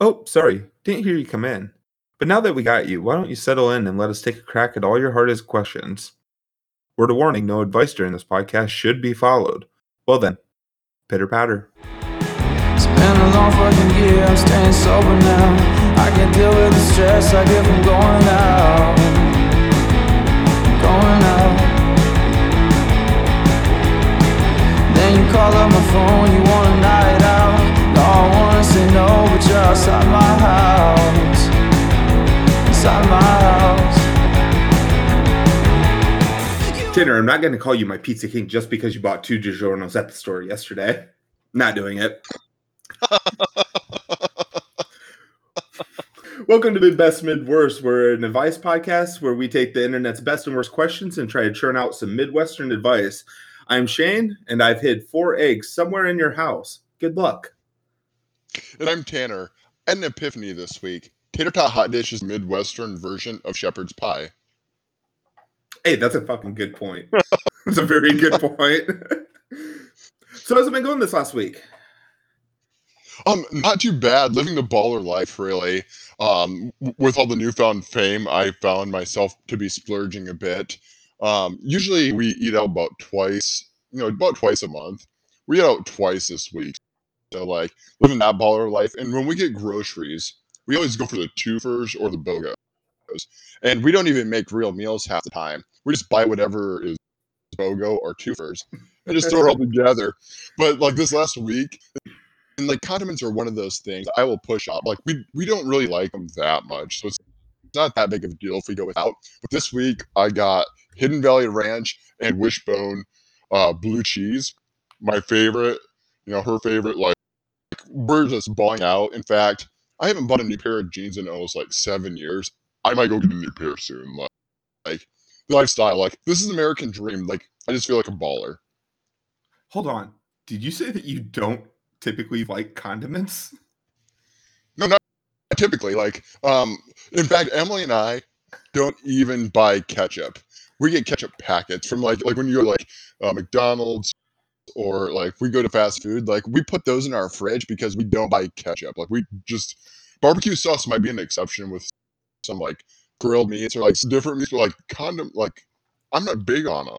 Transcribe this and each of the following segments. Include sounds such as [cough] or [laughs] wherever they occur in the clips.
Oh, sorry. Didn't hear you come in. But now that we got you, why don't you settle in and let us take a crack at all your hardest questions? Word of warning no advice during this podcast should be followed. Well, then, pitter patter. It's been a long fucking year, I'm staying sober now. I can deal with the stress I get from going out. Going out. Then you call up my phone, you want wanna say no, but you're outside my house. Inside my house. Tanner, I'm not going to call you my Pizza King just because you bought two DiGiorno's at the store yesterday. Not doing it. [laughs] Welcome to Mid Best Mid Worst. We're an advice podcast where we take the internet's best and worst questions and try to churn out some Midwestern advice. I'm Shane, and I've hid four eggs somewhere in your house. Good luck. And I'm Tanner. I had an epiphany this week. Tater Tot Hot Dish is Midwestern version of shepherd's pie. Hey, that's a fucking good point. [laughs] that's a very good point. [laughs] so, how's it been going this last week? Um, not too bad. Living the baller life, really. Um, with all the newfound fame, I found myself to be splurging a bit. Um, usually we eat out about twice, you know, about twice a month. We eat out twice this week. So like living that baller life. And when we get groceries, we always go for the twofers or the BOGOs. And we don't even make real meals half the time. We just buy whatever is BOGO or twofers and just throw it all [laughs] together. But like this last week, and like condiments are one of those things I will push up. Like we we don't really like them that much, so it's not that big of a deal if we go without. But this week I got Hidden Valley Ranch and Wishbone uh, blue cheese, my favorite. You know her favorite. Like we're just balling out. In fact, I haven't bought a new pair of jeans in almost like seven years. I might go get a new pair soon. Like, like the lifestyle. Like this is American dream. Like I just feel like a baller. Hold on. Did you say that you don't typically like condiments? No, not typically. Like, um, in fact, Emily and I don't even buy ketchup. We get ketchup packets from like like when you go like uh, McDonald's or like we go to fast food. Like we put those in our fridge because we don't buy ketchup. Like we just barbecue sauce might be an exception with some like grilled meats or like different meats, but like condom like I'm not big on them.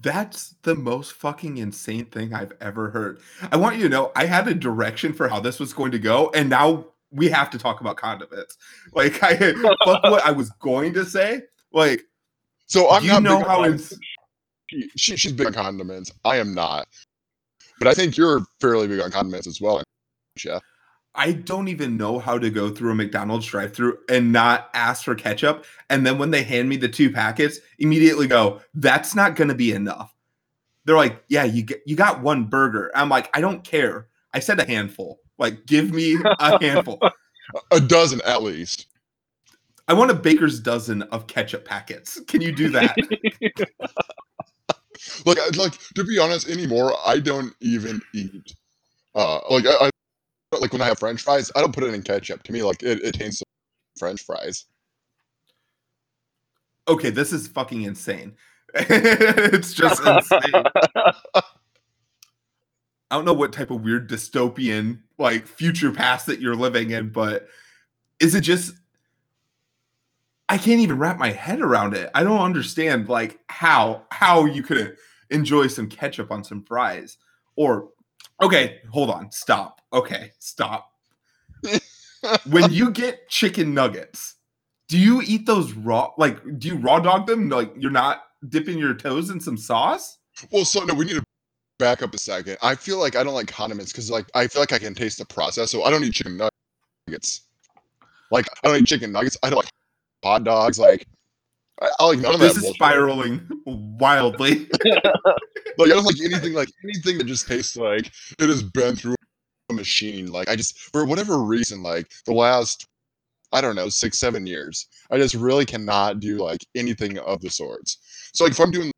That's the most fucking insane thing I've ever heard. I want you to know I had a direction for how this was going to go, and now we have to talk about condiments. Like I fuck what I was going to say. Like So I'm you not know big how it's she, she, she's big on condiments. I am not. But I think you're fairly big on condiments as well. Yeah. I don't even know how to go through a McDonald's drive-through and not ask for ketchup. And then when they hand me the two packets, immediately go, "That's not going to be enough." They're like, "Yeah, you get, you got one burger." I'm like, "I don't care. I said a handful. Like, give me a [laughs] handful. A dozen at least. I want a baker's dozen of ketchup packets. Can you do that?" [laughs] Like, like to be honest, anymore, I don't even eat. Uh, like I, I like when I have French fries, I don't put it in ketchup. To me, like it, it tastes of French fries. okay, this is fucking insane. [laughs] it's just insane. [laughs] I don't know what type of weird dystopian like future past that you're living in, but is it just I can't even wrap my head around it. I don't understand like how how you could enjoy some ketchup on some fries or okay, hold on, stop. Okay, stop. [laughs] when you get chicken nuggets, do you eat those raw like do you raw dog them like you're not dipping your toes in some sauce? Well, so no, we need to back up a second. I feel like I don't like condiments because like I feel like I can taste the process, so I don't eat chicken nuggets. Like I don't eat chicken nuggets. I don't like hot dogs. Like I, I like none of This that. is bullshit. spiraling wildly. [laughs] Like I don't like anything like anything that just tastes like it has been through a machine. Like I just for whatever reason, like the last I don't know, six, seven years, I just really cannot do like anything of the sorts. So like if I'm doing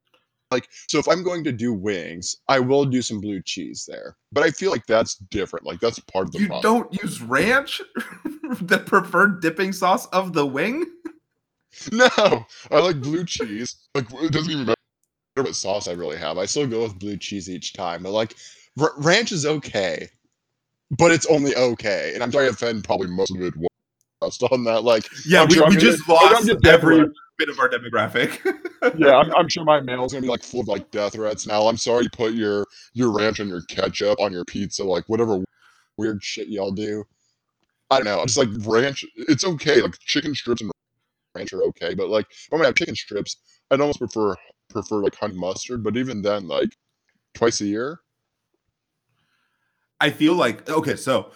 like so if I'm going to do wings, I will do some blue cheese there. But I feel like that's different. Like that's part of the You process. don't use ranch, [laughs] the preferred dipping sauce of the wing? [laughs] No, I like blue cheese. Like it doesn't even matter what sauce I really have. I still go with blue cheese each time. But like r- ranch is okay. but it's only okay. And I'm sorry to offend probably most of the Midwest on that. Like, Yeah, I'm we, sure we just gonna lost every bit of our demographic. [laughs] yeah, I'm, [laughs] I'm sure my mail's gonna be like full of like death threats now. I'm sorry you put your your ranch and your ketchup on your pizza, like whatever weird shit y'all do. I don't know. It's like ranch. It's okay. Like chicken strips and ranch are okay, but like if I'm gonna have chicken strips, I'd almost prefer prefer like honey mustard. But even then, like twice a year. I feel like okay, so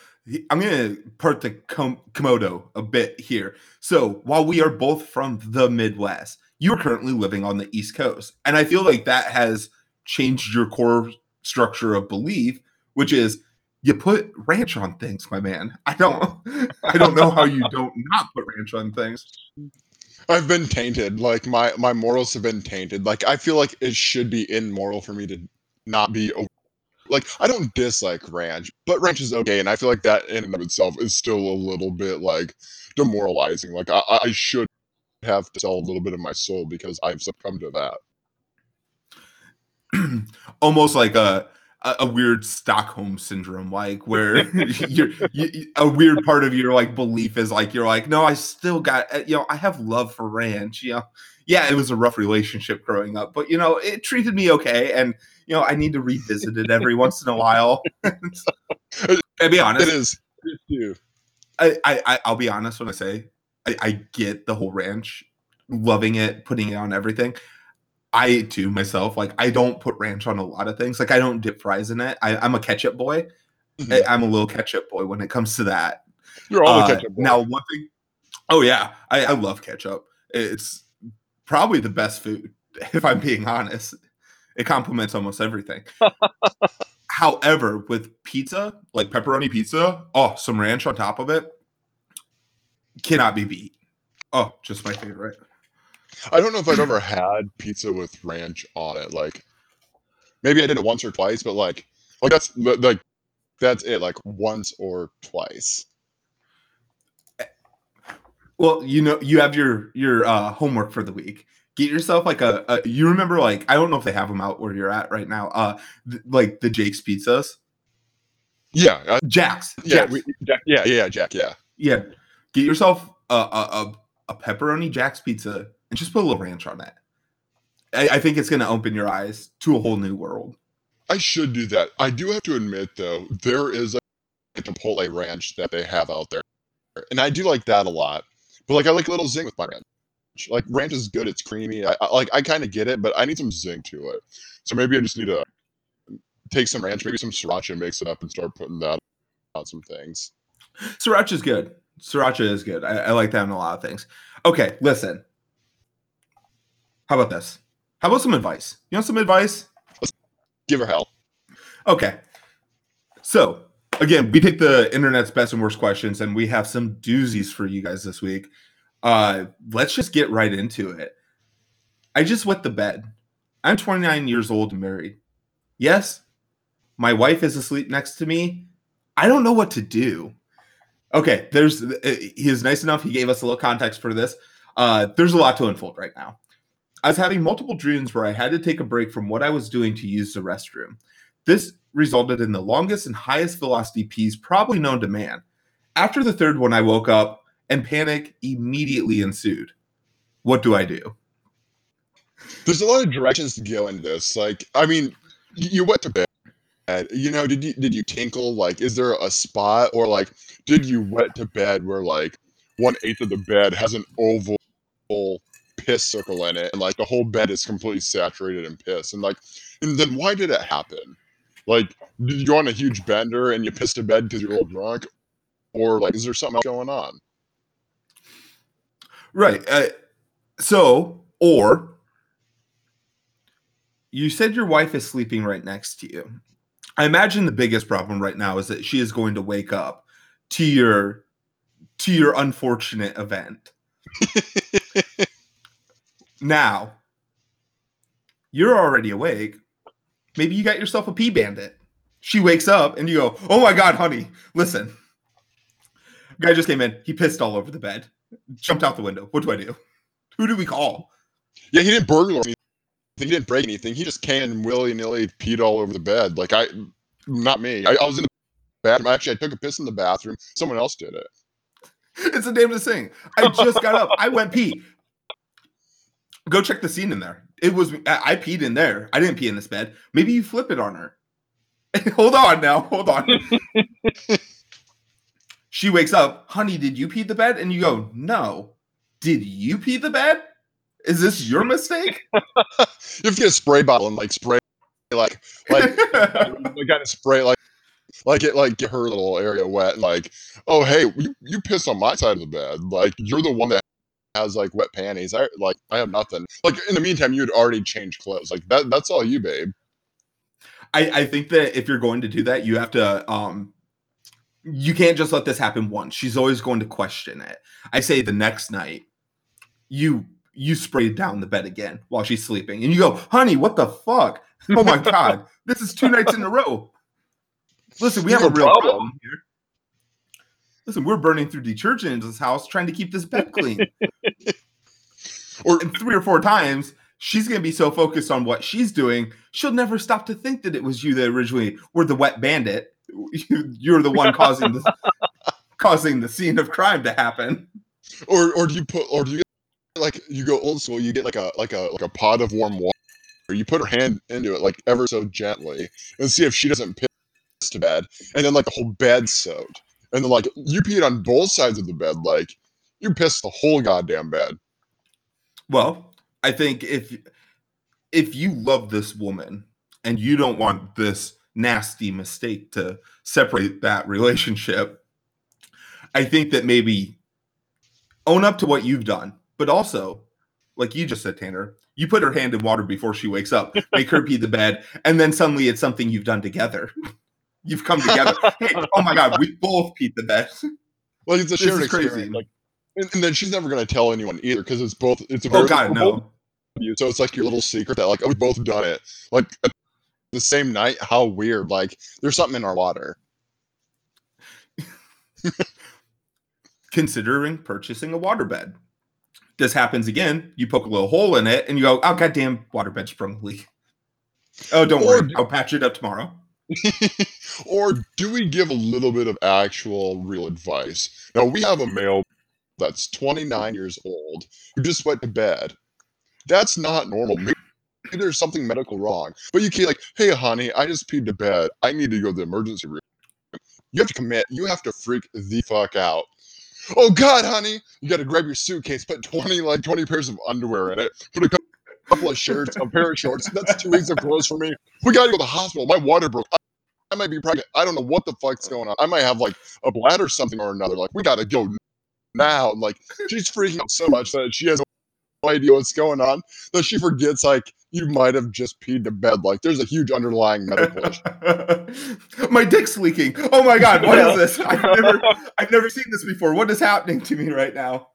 I'm gonna part the com- Komodo a bit here. So while we are both from the Midwest, you are currently living on the East Coast, and I feel like that has changed your core structure of belief, which is you put ranch on things, my man. I don't, [laughs] I don't know how you [laughs] don't not put ranch on things. I've been tainted. Like my my morals have been tainted. Like I feel like it should be immoral for me to not be o- like I don't dislike ranch, but ranch is okay, and I feel like that in and of itself is still a little bit like demoralizing. Like I, I should have to sell a little bit of my soul because I've succumbed to that. [clears throat] almost like a a, a weird Stockholm syndrome, like [laughs] where you're you, a weird part of your like belief is like you're like, no, I still got uh, you know, I have love for ranch. You know, yeah, it was a rough relationship growing up, but you know, it treated me okay, and you know, I need to revisit it every once in a while. [laughs] and be honest, It is. It is too. I, I I- I'll be honest when I say I, I get the whole ranch, loving it, putting it on everything. I too myself, like I don't put ranch on a lot of things. Like I don't dip fries in it. I, I'm a ketchup boy. I, am a little ketchup boy when it comes to that. You're all Uh, ketchup. boy. now, one thing. Oh yeah, I, I love ketchup. It's probably the best food, [laughs] if I'm being honest. It complements almost everything. [laughs] However, with pizza, like pepperoni pizza, oh, some ranch on top of it cannot be beat. Oh, just my favorite. I don't know if I've ever had pizza with ranch on it. Like, maybe I did it once or twice, but like, like that's like that's it. Like once or twice. Well, you know, you have your your uh, homework for the week. Get yourself like a, a. You remember like I don't know if they have them out where you're at right now. Uh, th- like the Jake's pizzas, Yeah, I, Jack's. yeah, Jack's. we, Jack, yeah, yeah, Jack, yeah. Yeah, get yourself a, a a a pepperoni Jack's pizza and just put a little ranch on it. I, I think it's going to open your eyes to a whole new world. I should do that. I do have to admit though, there is a, a Chipotle ranch that they have out there, and I do like that a lot. But like, I like a little zing with my ranch. Like ranch is good; it's creamy. I, I like. I kind of get it, but I need some zing to it. So maybe I just need to take some ranch, maybe some sriracha, mix it up, and start putting that on some things. Sriracha is good. Sriracha is good. I, I like that in a lot of things. Okay, listen. How about this? How about some advice? You want some advice? Give her hell. Okay. So again, we picked the internet's best and worst questions, and we have some doozies for you guys this week. Uh, let's just get right into it. I just wet the bed. I'm 29 years old and married. Yes, my wife is asleep next to me. I don't know what to do. Okay, there's uh, he is nice enough. He gave us a little context for this. Uh, there's a lot to unfold right now. I was having multiple dreams where I had to take a break from what I was doing to use the restroom. This resulted in the longest and highest velocity pees probably known to man. After the third one, I woke up and panic immediately ensued. What do I do? There's a lot of directions to go into this. Like, I mean, you went to bed. You know, did you did you tinkle? Like, is there a spot, or like, did you wet to bed where like one eighth of the bed has an oval piss circle in it, and like the whole bed is completely saturated in piss? And like, and then why did it happen? Like, did you go on a huge bender and you pissed to bed because you're all drunk, or like, is there something else going on? Right. Uh, so, or you said your wife is sleeping right next to you. I imagine the biggest problem right now is that she is going to wake up to your to your unfortunate event. [laughs] now, you're already awake. Maybe you got yourself a pee bandit. She wakes up and you go, "Oh my god, honey, listen." Guy just came in. He pissed all over the bed. Jumped out the window. What do I do? Who do we call? Yeah, he didn't burglar anything. He didn't break anything. He just came and willy nilly peed all over the bed. Like I, not me. I, I was in the bathroom. Actually, I took a piss in the bathroom. Someone else did it. It's the damnest thing. I just got up. I went pee. Go check the scene in there. It was I I peed in there. I didn't pee in this bed. Maybe you flip it on her. [laughs] hold on now. Hold on. [laughs] she wakes up. Honey, did you pee the bed? And you go, No. Did you pee the bed? Is this your mistake? [laughs] You have to get a spray bottle and like spray, like like like kind of spray like like it like get her little area wet. Like, oh hey, you, you pissed on my side of the bed. Like you're the one that has like wet panties. I like I have nothing. Like in the meantime, you'd already changed clothes. Like that that's all you, babe. I, I think that if you're going to do that, you have to um you can't just let this happen once. She's always going to question it. I say the next night, you you spray down the bed again while she's sleeping, and you go, honey, what the fuck? Oh my [laughs] god, this is two nights in a row. Listen, we have a real problem. problem here. Listen, we're burning through detergent in this house trying to keep this bed clean. [laughs] Or and three or four times, she's going to be so focused on what she's doing, she'll never stop to think that it was you that originally were the wet bandit. [laughs] You're the one causing the [laughs] causing the scene of crime to happen. or or do you put or do you get like you go old school? You get like a like a like a pot of warm water. Or you put her hand into it like ever so gently and see if she doesn't piss to bed, and then like the whole bed soaked, and then like you peed on both sides of the bed, like you pissed the whole goddamn bed. Well, I think if if you love this woman and you don't want this nasty mistake to separate that relationship, I think that maybe own up to what you've done, but also, like you just said, Tanner, you put her hand in water before she wakes up, make her pee the bed, and then suddenly it's something you've done together. [laughs] You've come together. Hey, oh my God, we both peed the bed. Well, it's a shared is crazy. experience. Like, and, and then she's never gonna tell anyone either because it's both. It's a Oh very- God, for both no. You, so it's like your little secret that like oh, we both done it. Like the same night. How weird! Like there's something in our water. considering purchasing a waterbed. This happens again, you poke a little hole in it and you go, oh goddamn waterbed sprung leak. Oh, don't Or worry, I'll patch it up tomorrow. [laughs] or do we give a little bit of actual real advice? Now we have a male that's 29 years old who just went to bed. That's not normal. Maybe there's something medical wrong. But you can't like, hey honey, I just peed to bed. I need to go to the emergency room. You have to commit. You have to freak the fuck out. Oh God, honey, you got to grab your suitcase, put 20 like 20 pairs of underwear in it, put a cou- couple of shirts, a pair of shorts. That's two weeks of clothes for me. We got to go to the hospital. My water broke. I, I might be pregnant. I don't know what the fuck's going on. I might have like a bladder or something or another. Like we got to go now. And, like she's freaking out so much that she has no idea what's going on that she forgets like you might have just peed to bed. Like there's a huge underlying medical [laughs] issue. my dick's leaking. Oh my god, what is this? I've never I've never seen this before. What is happening to me right now?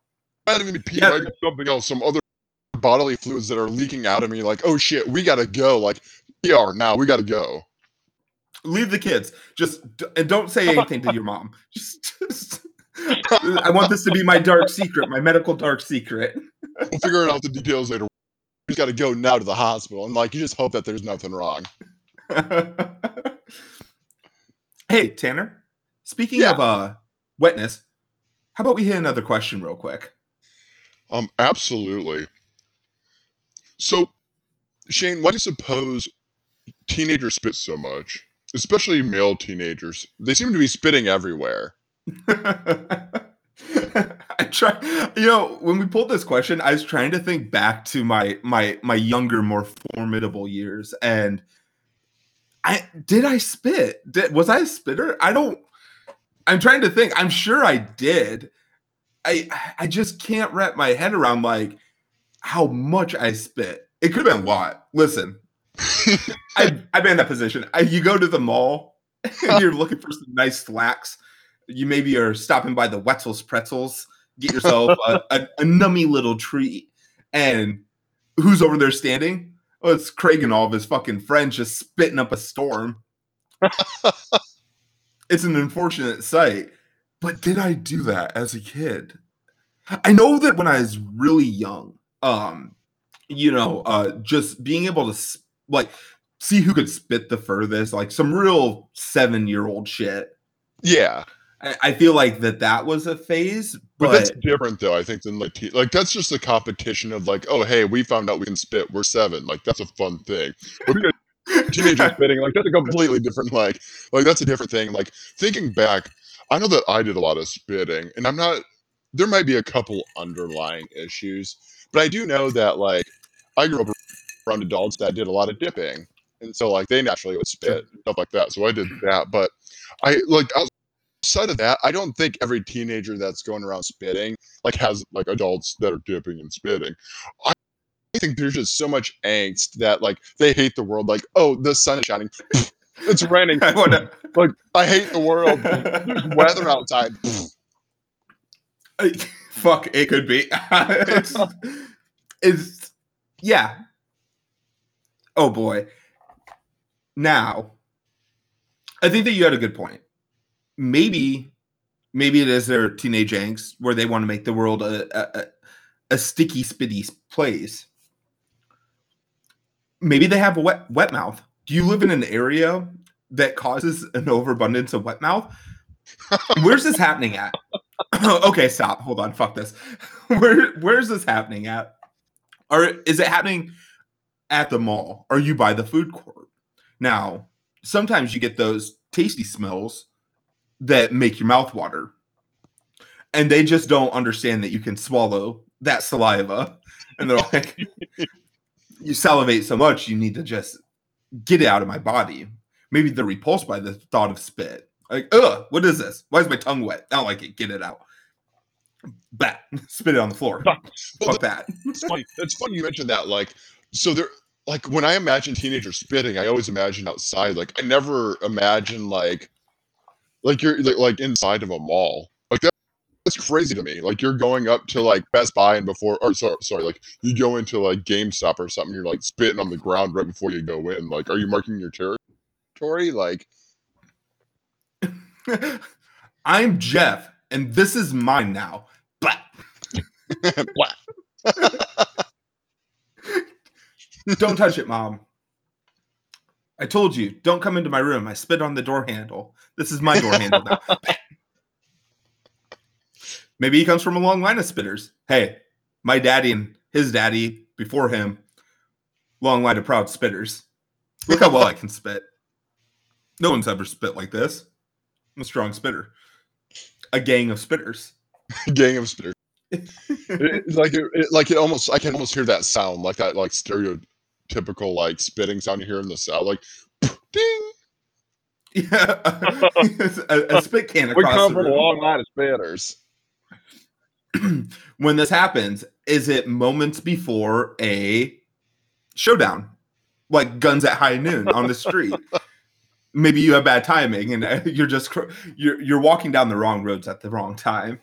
I haven't even peed. Yeah. I got something else, some other bodily fluids that are leaking out of me. Like, oh shit, we gotta go. Like, ER now, we gotta go. Leave the kids. Just and don't say [laughs] anything to your mom. Just, just I want this to be my dark secret, my medical dark secret. We'll figure out the details later. We just gotta go now to the hospital, and like, you just hope that there's nothing wrong. [laughs] hey, Tanner. Speaking Yeah. of uh wetness, how about we hit another question real quick? Um, absolutely. So, Shane, why do you suppose teenagers spit so much? Especially male teenagers. They seem to be spitting everywhere. [laughs] I try you know, when we pulled this question, I was trying to think back to my my my younger, more formidable years. And I did I spit? Did was I a spitter? I don't I'm trying to think. I'm sure I did. I I just can't wrap my head around like how much I spit. It could have been a lot. Listen, [laughs] I I've been in that position. I, you go to the mall [laughs] and you're looking for some nice slacks. You maybe are stopping by the Wetzel's Pretzels, get yourself a, [laughs] a, a nummy little treat. And who's over there standing? Oh, it's Craig and all of his fucking friends just spitting up a storm. it's an unfortunate sight. But did I do that as a kid? I know that when I was really young, um, you know, uh, just being able to like see who could spit the furthest, like some real seven year old shit. Yeah, I, I feel like that that was a phase, but, but, that's different though. I think than like te- like that's just a competition of like, oh hey, we found out we can spit. We're seven. Like that's a fun thing. [laughs] Teenager spitting, like that's a completely different like like that's a different thing. Like thinking back, I know that I did a lot of spitting, and I'm not. There might be a couple underlying issues, but I do know that like I grew up around adults that did a lot of dipping, and so like they naturally would spit and stuff like that. So I did that, but I like outside of that, I don't think every teenager that's going around spitting like has like adults that are dipping and spitting. I I think there's just so much angst that like they hate the world. Like, oh, the sun is shining. [laughs] it's raining. [laughs] I wanna- Like, I hate the world. There's [laughs] weather outside. fuck, it could be. it's, it's yeah. Oh boy. Now, I think that you had a good point. Maybe, maybe it is their teenage angst where they want to make the world a a, a, sticky, spitty place. Maybe they have a wet wet mouth. Do you live in an area that causes an overabundance of wet mouth? [laughs] Where's this happening at? [laughs] okay, stop. Hold on. Fuck this. [laughs] Where where's this happening at? Or is it happening at the mall? or you buy the food court? Now, sometimes you get those tasty smells that make your mouth water. And they just don't understand that you can swallow that saliva. And they're [laughs] like, you salivate so much, you need to just get it out of my body. Maybe they're repulsed by the thought of spit. Like, ugh, what is this? Why is my tongue wet? I don't like it. Get it out. Bat, [laughs] spit it on the floor. Fuck that. it's funny. It's funny you mentioned that. Like, so there, like when I imagine teenagers spitting, I always imagine outside. Like, I never imagine like, like you're like, like inside of a mall. Like that, that's crazy to me. Like you're going up to like Best Buy and before, or sorry, sorry, like you go into like GameStop or something. You're like spitting on the ground right before you go in. Like, are you marking your territory? Like, [laughs] I'm Jeff, and this is mine now. But [laughs] what? [laughs] don't touch it, mom. I told you, don't come into my room. I spit on the door handle. This is my door handle now. [laughs] Maybe he comes from a long line of spitters. Hey, my daddy and his daddy before him, long line of proud spitters. Look how well I can spit. No one's ever spit like this. I'm a strong spitter. A gang of spitters. [laughs] gang of spitters. [laughs] It- like it, it- like it almost I can almost hear that sound like that like stereotypical like spitting sound you hear in the south like [laughs] ding! Yeah, [laughs] a, a spit can we across come the from a long line of spitters. [clears throat] When this happens, is it moments before a showdown, like guns at high noon on the street? [laughs] Maybe you have bad timing and uh, you're just you're you're walking down the wrong roads at the wrong time.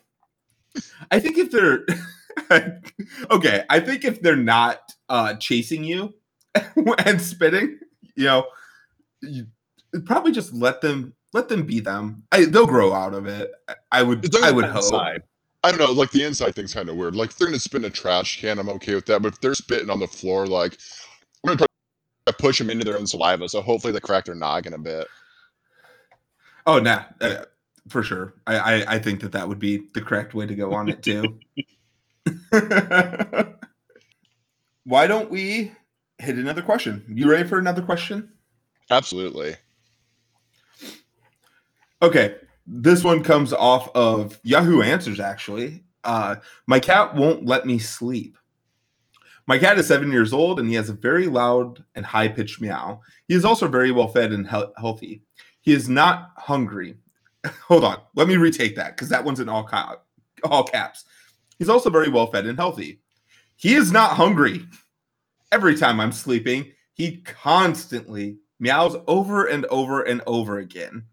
I think if they're okay, I think if they're not uh, chasing you [laughs] and spitting, you know, you probably just let them let them be them. I, they'll grow out of it. I- would I would hope. I don't know like the inside thing's kind of weird like if they're gonna spit in a trash can I'm okay with that but if they're spitting on the floor like I'm gonna try to push them into their own saliva so hopefully they crack their noggin a bit Oh, nah, uh, for sure. I, I I think that that would be the correct way to go on it too. [laughs] [laughs] Why don't we hit another question? You ready for another question? absolutely Okay, this one comes off of Yahoo Answers. Actually, uh, my cat won't let me sleep. My cat is seven years old and he has a very loud and high pitched meow. He is also very well fed and heal- healthy. He is not hungry. [laughs] Hold on, let me retake that because that one's in all, ca- all caps. He's also very well fed and healthy. He is not hungry. Every time I'm sleeping, he constantly meows over and over and over again.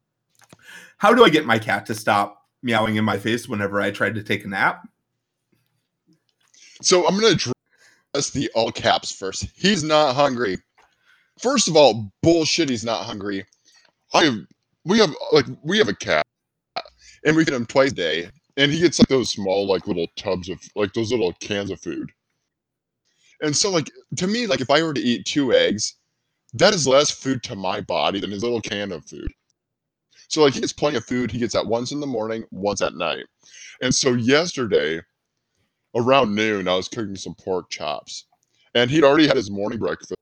How do I get my cat to stop meowing in my face whenever I try to take a nap? So I'm gonna address the all caps first. He's not hungry. First of all, bullshit. He's not hungry. I have, we have like we have a cat, and we feed him twice a day, and he gets like those small like little tubs of like those little cans of food. And so like to me, like if I were to eat two eggs, that is less food to my body than his little can of food. So like he gets plenty of food. He gets that once in the morning, once at night. And so yesterday, around noon, I was cooking some pork chops, and he'd already had his morning breakfast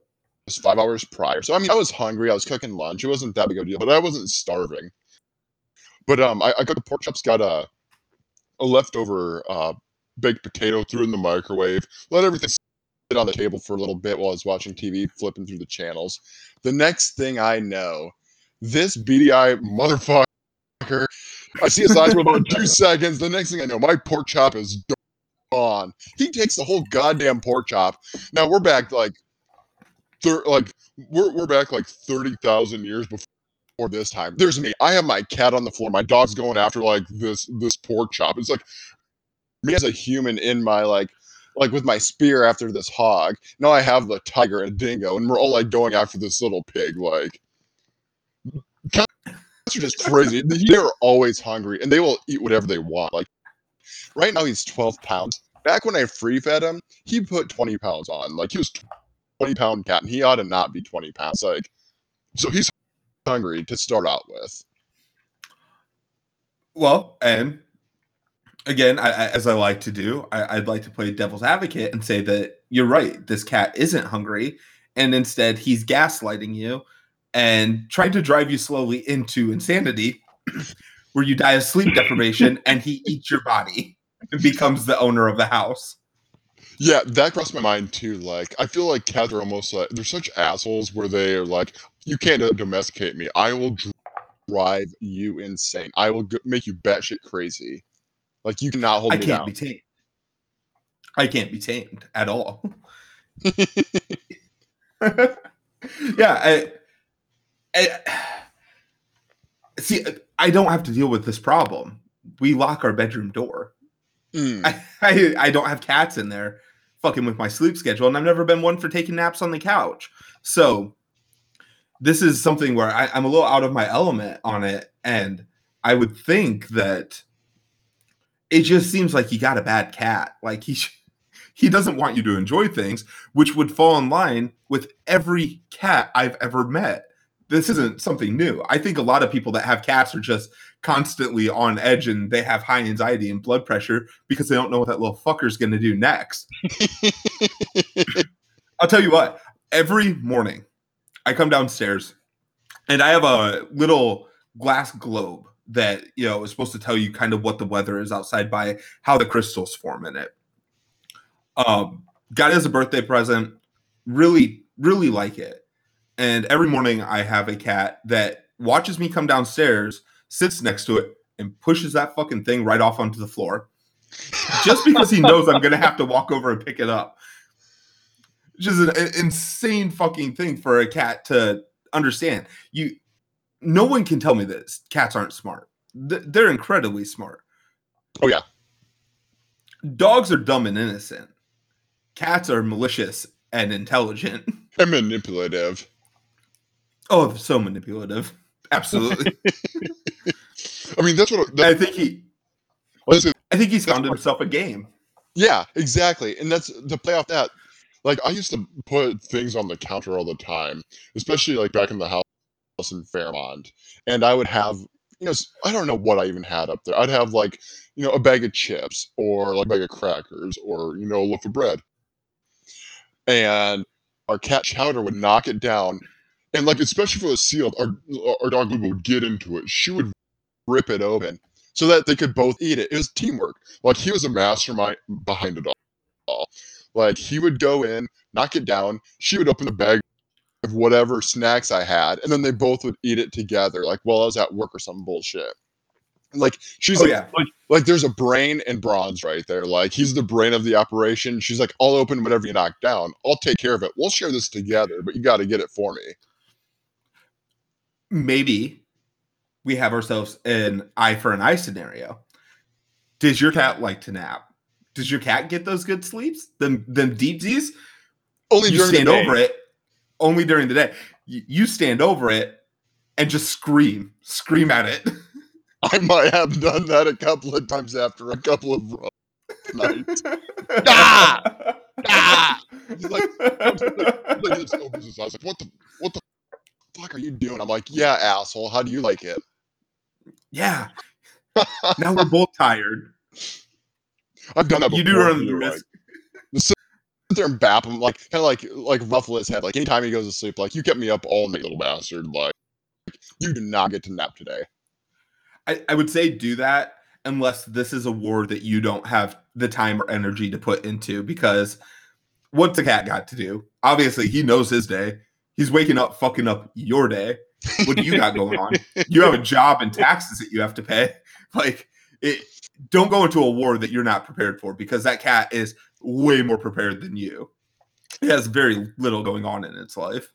five hours prior. So I mean, I was hungry. I was cooking lunch. It wasn't that big of a deal, but I wasn't starving. But um, I, I got the pork chops, got a a leftover uh, baked potato, threw in the microwave, let everything on the table for a little bit while I was watching TV, flipping through the channels. The next thing I know, this BDI motherfucker, I see his eyes for about two [laughs] seconds. The next thing I know, my pork chop is gone. He takes the whole goddamn pork chop. Now we're back like, thir- like we're we're back like thirty thousand years before this time. There's me. I have my cat on the floor. My dog's going after like this this pork chop. It's like me as a human in my like like with my spear after this hog. Now I have the tiger and dingo, and we're all like going after this little pig. Like cats are just [laughs] crazy. They're always hungry, and they will eat whatever they want. Like right now, he's twelve pounds. Back when I free fed him, he put twenty pounds on. Like he was twenty pound cat, and he ought to not be twenty pounds. Like so, he's hungry to start out with. Well, and again, I, I, as I like to do, I, would like to play devil's advocate and say that you're right. This cat isn't hungry, and instead he's gaslighting you and trying to drive you slowly into insanity, [clears throat] where you die of sleep deprivation, [laughs] and he eats your body and becomes the owner of the house. Yeah, that crossed my mind too. Like, I feel like cats are almost like they're such assholes where they are like, "You can't domesticate me. I will drive you insane. I will make you batshit crazy." Like you cannot hold it. I can't down. be tamed. I can't be tamed at all. [laughs] yeah, I, I, see. I don't have to deal with this problem. We lock our bedroom door. Mm. I, I, I don't have cats in there fucking with my sleep schedule, and I've never been one for taking naps on the couch. So this is something where I, I'm a little out of my element on it, and I would think that it just seems like he got a bad cat. Like he he doesn't want you to enjoy things, which would fall in line with every cat I've ever met. This isn't something new. I think a lot of people that have cats are just constantly on edge and they have high anxiety and blood pressure because they don't know what that little fucker's going to do next. [laughs] I'll tell you what, every morning I come downstairs and I have a little glass globe that you know is supposed to tell you kind of what the weather is outside by how the crystals form in it. Um, got it as a birthday present. Really, really like it. And every morning I have a cat that watches me come downstairs, sits next to it, and pushes that fucking thing right off onto the floor. [laughs] Just because he knows I'm gonna have to walk over and pick it up. Just an, an insane fucking thing for a cat to understand. You no one can tell me this. Cats aren't smart. They're incredibly smart. Oh yeah. Dogs are dumb and innocent. Cats are malicious and intelligent. [laughs] And manipulative. Oh, so manipulative. [laughs] Absolutely. [laughs] I mean, that's what I think he. Listen, I think he's found himself a game. Yeah, exactly. And that's to play off that. Like I used to put things on the counter all the time, especially like back in the house in Fairmont, and I would have you know I don't know what I even had up there. I'd have like you know a bag of chips or like a bag of crackers or you know a loaf of bread, and our cat Chowder would knock it down, and like especially for the seal, our our dog would get into it. She would rip it open so that they could both eat it. It was teamwork. Like he was a mastermind behind it all. Like he would go in, knock it down. She would open the bag of whatever snacks I had, and then they both would eat it together, like while I was at work or some bullshit. Like she's oh, like, yeah. like, like there's a brain and bronze right there. Like he's the brain of the operation. She's like, I'll open whatever you knock down. I'll take care of it. We'll share this together, but you got to get it for me. Maybe we have ourselves an eye for an eye scenario. Does your cat like to nap? Does your cat get those good sleeps? Them them deepsies? Only you during stand the day. over it only during the day. You, you stand over it and just scream, scream at it. [laughs] I might have done that a couple of times after a couple of rough nights. Ah! Ah! He's like, like no business. I was like, what the what the fuck are you doing? I'm like, yeah, asshole. How do you like it? Yeah. now we're both tired. [laughs] I've done that. You do before, run the risk. Like, sit there and bap him, like kind of like like ruffle his head. Like anytime he goes to sleep, like you kept me up all night, little bastard. Like you do not get to nap today. I, I would say do that unless this is a war that you don't have the time or energy to put into because what's a cat got to do? Obviously, he knows his day. He's waking up, fucking up your day. What do you got going on? [laughs] You have a job and taxes that you have to pay. [laughs] Like it don't go into a war that you're not prepared for because that cat is way more prepared than you. It has very little going on in its life.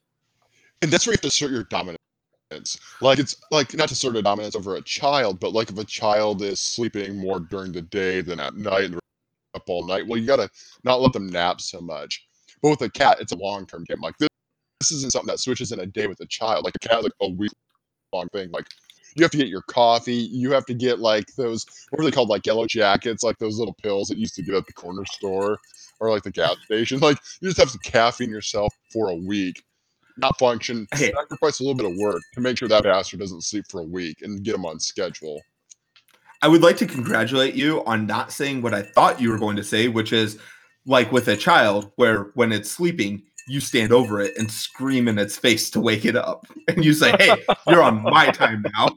And that's where you have to assert your dominance. Like it's like not to assert a dominance over a child, but like if a child is sleeping more during the day than at night and up all night, well, you gotta not let them nap so much. But with a cat, it's a long term game. Like this, this isn't something that switches in a day with a child. Like a cat, like a week long thing. Like you have to get your coffee. You have to get like those what are they called? Like yellow jackets, like those little pills that you used to get at the corner store or like the gas station. [laughs] Like you just have to caffeine yourself for a week, not function, Hey. sacrifice a little bit of work to make sure that bastard doesn't sleep for a week and get him on schedule. I would like to congratulate you on not saying what I thought you were going to say, which is like with a child, where when it's sleeping, you stand over it and scream in its face to wake it up. [laughs] And you say, Hey, you're on my time now.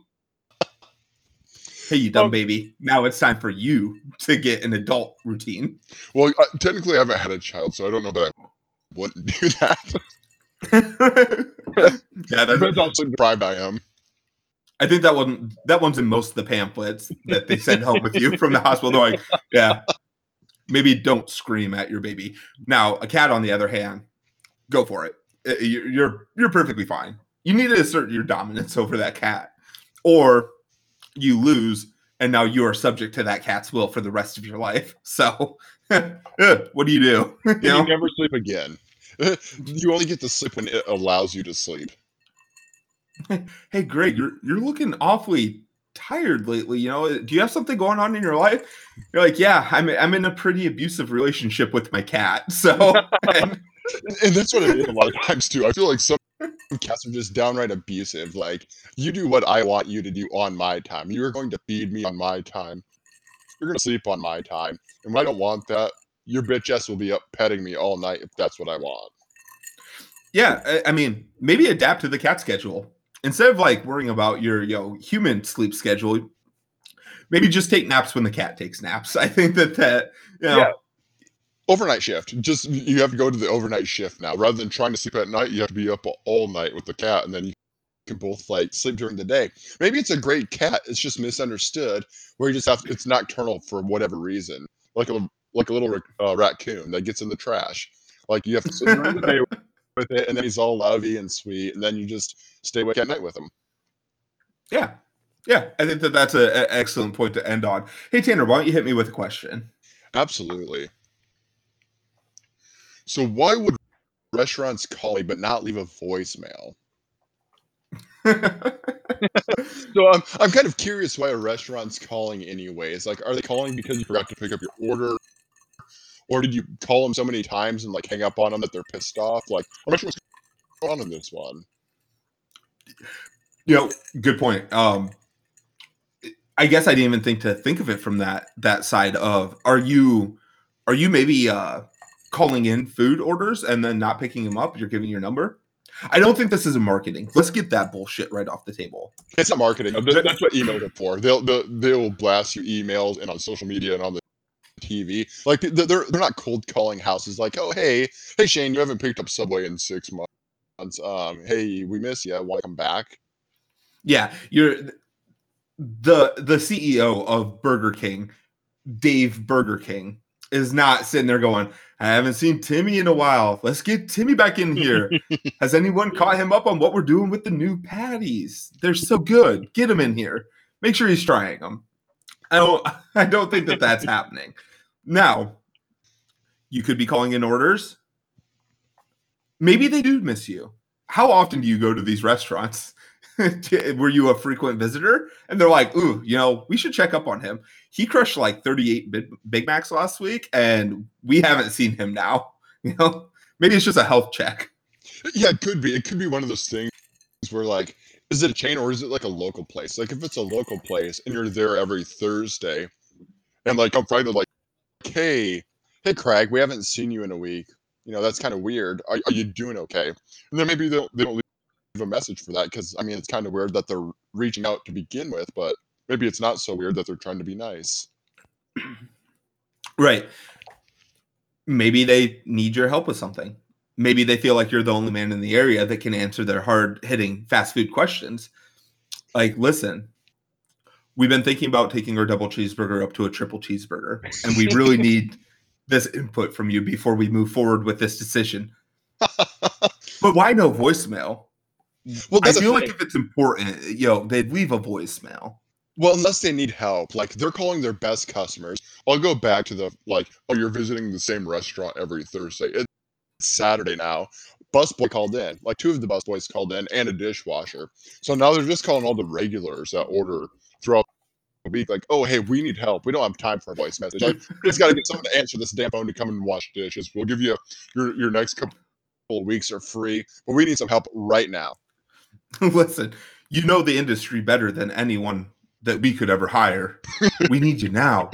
Hey, you dumb Um, baby. Now it's time for you to get an adult routine. Well, I, technically, I haven't had a child, so I don't know that I wouldn't do [laughs] that. [laughs] yeah, that's, Depends how sleep deprived I am. I think that one that one's in most of the pamphlets that they send home with you from the hospital. They're like, yeah, maybe don't scream at your baby. Now, a cat, on the other hand, go for it. Uh, You're you're, you're perfectly fine. You need to assert your dominance over that cat, or you lose, and now you are subject to that cat's will for the rest of your life. [laughs] So, uh, [laughs] what do you do? [laughs] You You, never sleep again. you only get to sleep when it allows you to sleep. hey greg you're you're looking awfully tired lately you know do you have something going on in your life you're like yeah i'm i'm in a pretty abusive relationship with my cat so and- And that's what it is a lot of times too. I feel like some cats are just downright abusive. Like, you do what I want you to do on my time. You are going to feed me on my time. You're going to sleep on my time. And when I don't want that, your bitch ass will be up petting me all night if that's what I want. yeah I, I mean maybe adapt to the cat schedule instead of like worrying about your you know human sleep schedule maybe just take naps when the cat takes naps [laughs] i think that that you know Yeah. Overnight shift. Just you have to go to the overnight shift now. Rather than trying to sleep at night, you have to be up all night with the cat, and then you can both like sleep during the day. Maybe it's a great cat. It's just misunderstood, where you just have it's nocturnal for whatever reason, like a like a little uh, raccoon that gets in the trash. Like you have to sleep during the day [laughs] with it, and then he's all lovey and sweet, and then you just stay awake at night with him. yeah yeah i think that that's an excellent point to end on hey tanner why don't you hit me with a question Absolutely. So why would restaurants call me but not leave a voicemail? [laughs] So I'm I'm kind of curious why a restaurant's calling anyways. Like, are they calling because you forgot to pick up your order, or did you call them so many times and like hang up on them that they're pissed off? Like, I'm not sure what's going on in this one. You know, good point. Um, I guess I didn't even think to think of it from that that side of are you are you maybe uh calling in food orders and then not picking them up? You're giving your number. I don't think this is a marketing. Let's get that bullshit right off the table. It's not marketing. That's what emails are for. They'll they'll, they'll blast you emails and on social media and on the TV. Like they're they're they're not cold calling houses. Like, oh hey hey Shane, you haven't picked up Subway in six months. Um, hey, we miss you. Want to come back? Yeah, you're the the CEO of Burger King, Dave Burger King, is not sitting there going, I haven't seen Timmy in a while. Let's get Timmy back in here. [laughs] Has anyone caught him up on what we're doing with the new patties? They're so good. Get him in here. Make sure he's trying them. I don't. [laughs] I don't think that that's happening. Now, you could be calling in orders. Maybe they do miss you. How often do you go to these restaurants? [laughs] Were you a frequent visitor? And they're like, "Ooh, you know, we should check up on him. He crushed like 38 Big, Macs last week, and we haven't seen him now. [laughs] You know, maybe it's just a health check." Yeah, it could be. It could be one of those things where like is it a chain or is it like a local place? Like if it's a local place and you're there every Thursday, and like on Friday, like, hey, hey, Craig, we haven't seen you in a week. You know that's kind of weird. Are, are you doing okay? And then maybe they don't, they don't a message for that because I mean it's kind of weird that they're reaching out to begin with, but maybe it's not so weird that they're trying to be nice. [clears throat] Right. Maybe they need your help with something. Maybe they feel like you're the only man in the area that can answer their hard hitting fast food questions. Like, listen, we've been thinking about taking our double cheeseburger up to a triple cheeseburger, and we really [laughs] need this input from you before we move forward with this decision. [laughs] but why no voicemail? Well, I feel like if it's important, yo, they'd leave a voicemail. Well, unless they need help, like they're calling their best customers. I'll go back to the like, oh, you're visiting the same restaurant every Thursday. It's Saturday now. Busboy called in, like two of the busboys called in, and a dishwasher. So now they're just calling all the regulars that order throughout the week, like, oh, hey, we need help. We don't have time for a voice message. Like, we just got to get someone to answer this damn phone to come and wash dishes. We'll give you your your next couple of weeks are free, but we need some help right now. [laughs] Listen, you know the industry better than anyone that we could ever hire. we need you now.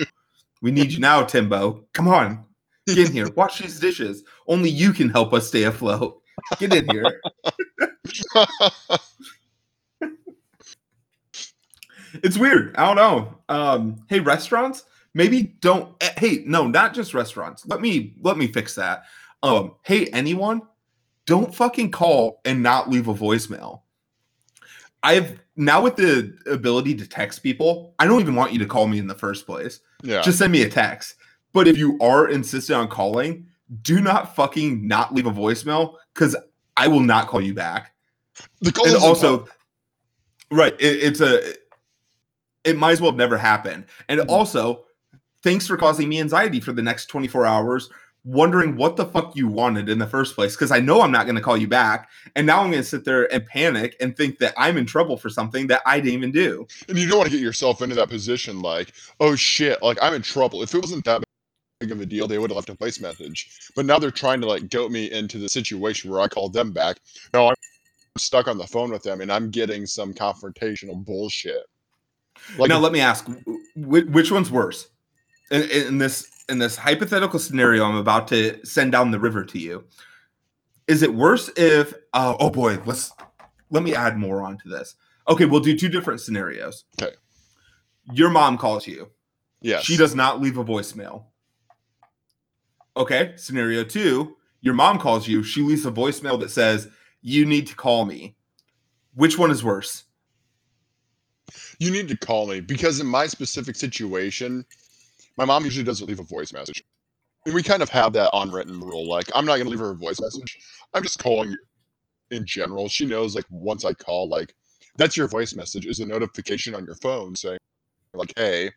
We need you now, Timbo. Come on. Get in here. Wash these dishes. Only you can help us stay afloat. Get in here. It's weird. I don't know. Um, hey, restaurants, maybe don't eh, hey, no, not just restaurants. Let me let me fix that. Um, hey, anyone, don't fucking call and not leave a voicemail. I've now with the ability to text people, I don't even want you to call me in the first place. yeah. Just send me a text. But if you are insistent on calling, do not fucking not leave a voicemail because I will not call you back the call and also help. right it, it's a it might as well have never happened and Mhm. also thanks for causing me anxiety for the next 24 hours wondering what the fuck you wanted in the first place because i know i'm not going to call you back and now i'm going to sit there and panic and think that i'm in trouble for something that i didn't even do And you don't want to get yourself into that position like, oh shit, like I'm in trouble. If it wasn't that big of a deal, they would have left a voice message. But now they're trying to like goat me into the situation where I called them back. No, I'm stuck on the phone with them and I'm getting some confrontational bullshit. Like now let me ask which one's worse in, in this in this hypothetical scenario i'm about to send down the river to you is it worse if uh, oh boy let's let me add more onto this. Okay we'll do two different scenarios. Okay. your mom calls you. Yes. she does not leave a voicemail. Okay scenario two your mom calls you. She leaves a voicemail that says you need to call me. Which one is worse? You need to call me because in my specific situation, my mom usually doesn't leave a voice message. And we kind of have that unwritten rule. Like, I'm not going to leave her a voice message. I'm just calling in general. She knows, like, once I call, like, that's your voice message is a notification on your phone saying, like, hey,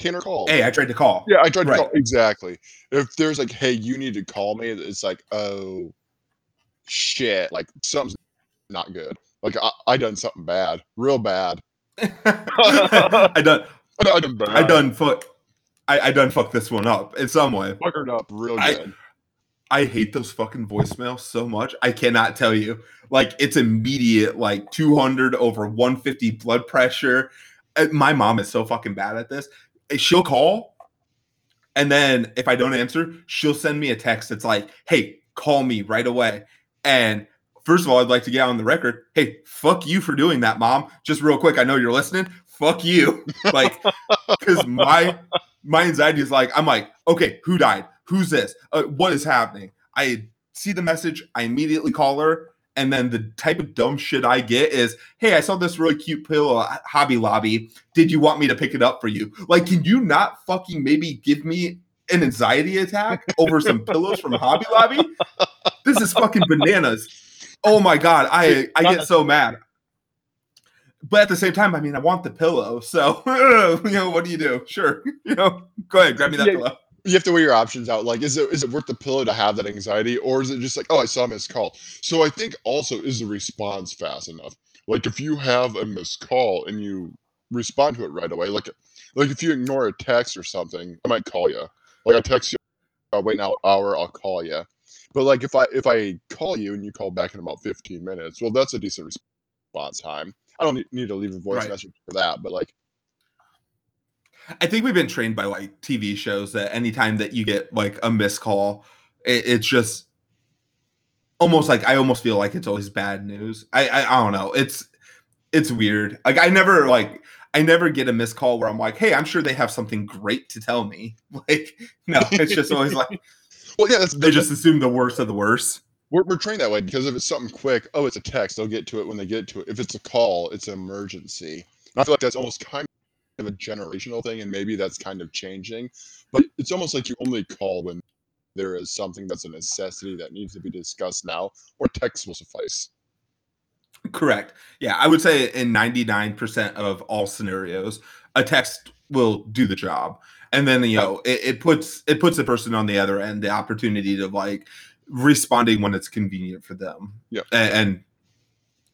Tanner called. hey i tried to call Yeah, I tried to Right. call. Exactly. If there's like, hey, you need to call me, it's like, oh, shit. Like, something's not good. Like, I, I done something bad. Real bad. [laughs] I done [laughs] I, done bad. I done fuck I, I done fucked this one up in some way. fuckered up real I- good. I hate those fucking voicemails so much. I cannot tell you. Like it's immediate, like 200 over 150 blood pressure. Uh, My mom is so fucking bad at this. Uh, She'll call, and then if I don't answer, she'll send me a text that's like, "Hey, call me right away." And first of all, I'd like to get on the record. Hey, fuck you for doing that, mom. Just real quick, I know you're listening. Fuck you. Like, [laughs] because my my anxiety is like, I'm like, okay, who died? Who's this? Uh, what is happening? I see the message, I immediately call her, and then the type of dumb shit I get is, hey, I saw this really cute pillow at Hobby Lobby. Did you want me to pick it up for you? Like, can you not fucking maybe give me an anxiety attack over some pillows from Hobby Lobby? This is fucking bananas. Oh my god, I I get so mad. But at the same time, I mean, I want the pillow. So, [laughs] you know, what do you do? Sure. [laughs] You know, go ahead, grab me that Yeah. pillow. You have to weigh your options out. Like, is it is it worth the pillow to have that anxiety, or is it just like, oh, I saw a missed call? So I think also is the response fast enough? Like, if you have a missed call and you respond to it right away, like, like if you ignore a text or something, I might call you. Like, I text you, I'll wait an hour, I'll call you. But like, if I if I call you and you call back in about fifteen minutes, well, that's a decent response time. I don't need, to leave a voice Right. message for that, but like, I think we've been trained by like TV shows that anytime that you get like a missed call, it, it's just almost like I almost feel like it's always bad news. I, I I don't know. It's it's weird. Like I never like I never get a missed call where I'm like, hey, I'm sure they have something great to tell me. [laughs] Like no, it's just always like [laughs] well, yeah, that's they just assume the worst of the worst. We're, we're trained that way because if it's something quick, oh, it's a text, they'll get to it when they get to it. If it's a call, it's an emergency. And I feel like that's almost kind of a generational thing, and maybe that's kind of changing. But it's almost like you only call when there is something that's a necessity that needs to be discussed now, or text will suffice. Correct. Yeah, I would say in 99% of all scenarios, a text will do the job. And then you know, it, it puts it puts the person on the other end the opportunity to like responding when it's convenient for them. Yeah. And, and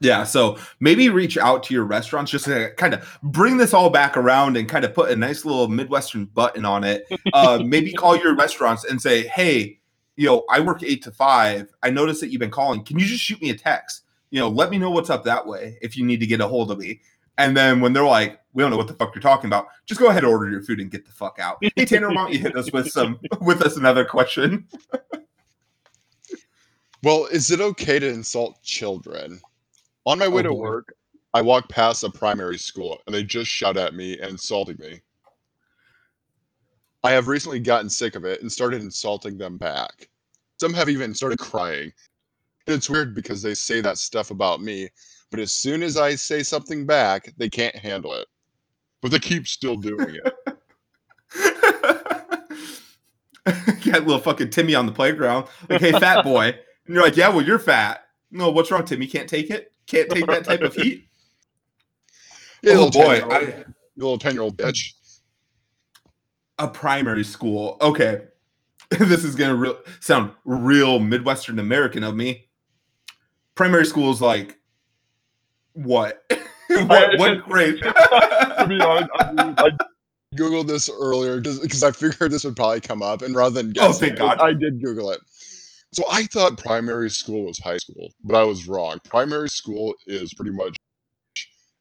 yeah, so maybe reach out to your restaurants just to kind of bring this all back around and kind of put a nice little Midwestern button on it. Uh, [laughs] maybe call your restaurants and say, hey, you know, I work eight to five. I noticed that you've been calling. Can you just shoot me a text? You know, let me know what's up that way if you need to get a hold of me. And then when they're like, we don't know what the fuck you're talking about, just go ahead and order your food and get the fuck out. Hey Tanner, why don't you hit us with some [laughs] with us another question? [laughs] Well, is it okay to insult children? On my way Oh, to boy. work, I walked past a primary school and they just shout at me and insulted me. I have recently gotten sick of it and started insulting them back. Some have even started crying. And it's weird because they say that stuff about me, but as soon as I say something back, they can't handle it. But they keep still doing it. [laughs] yeah, little fucking Timmy on the playground. Like, hey, fat boy. [laughs] And you're like, yeah, well, you're fat. No, what's wrong, Timmy? Can't take it? Can't take that type of heat? [laughs] Yeah, oh little boy. 10-year-old I, you little 10 year old bitch. a primary school. Okay. [laughs] this is going to re- sound real Midwestern American of me. Primary school is like what? [laughs] what, what grade? to be honest, I, I googled this earlier because I figured this would probably come up, and rather than Oh, guessing, thank God. I did Google it. So I thought primary school was high school, but I was wrong. Primary school is pretty much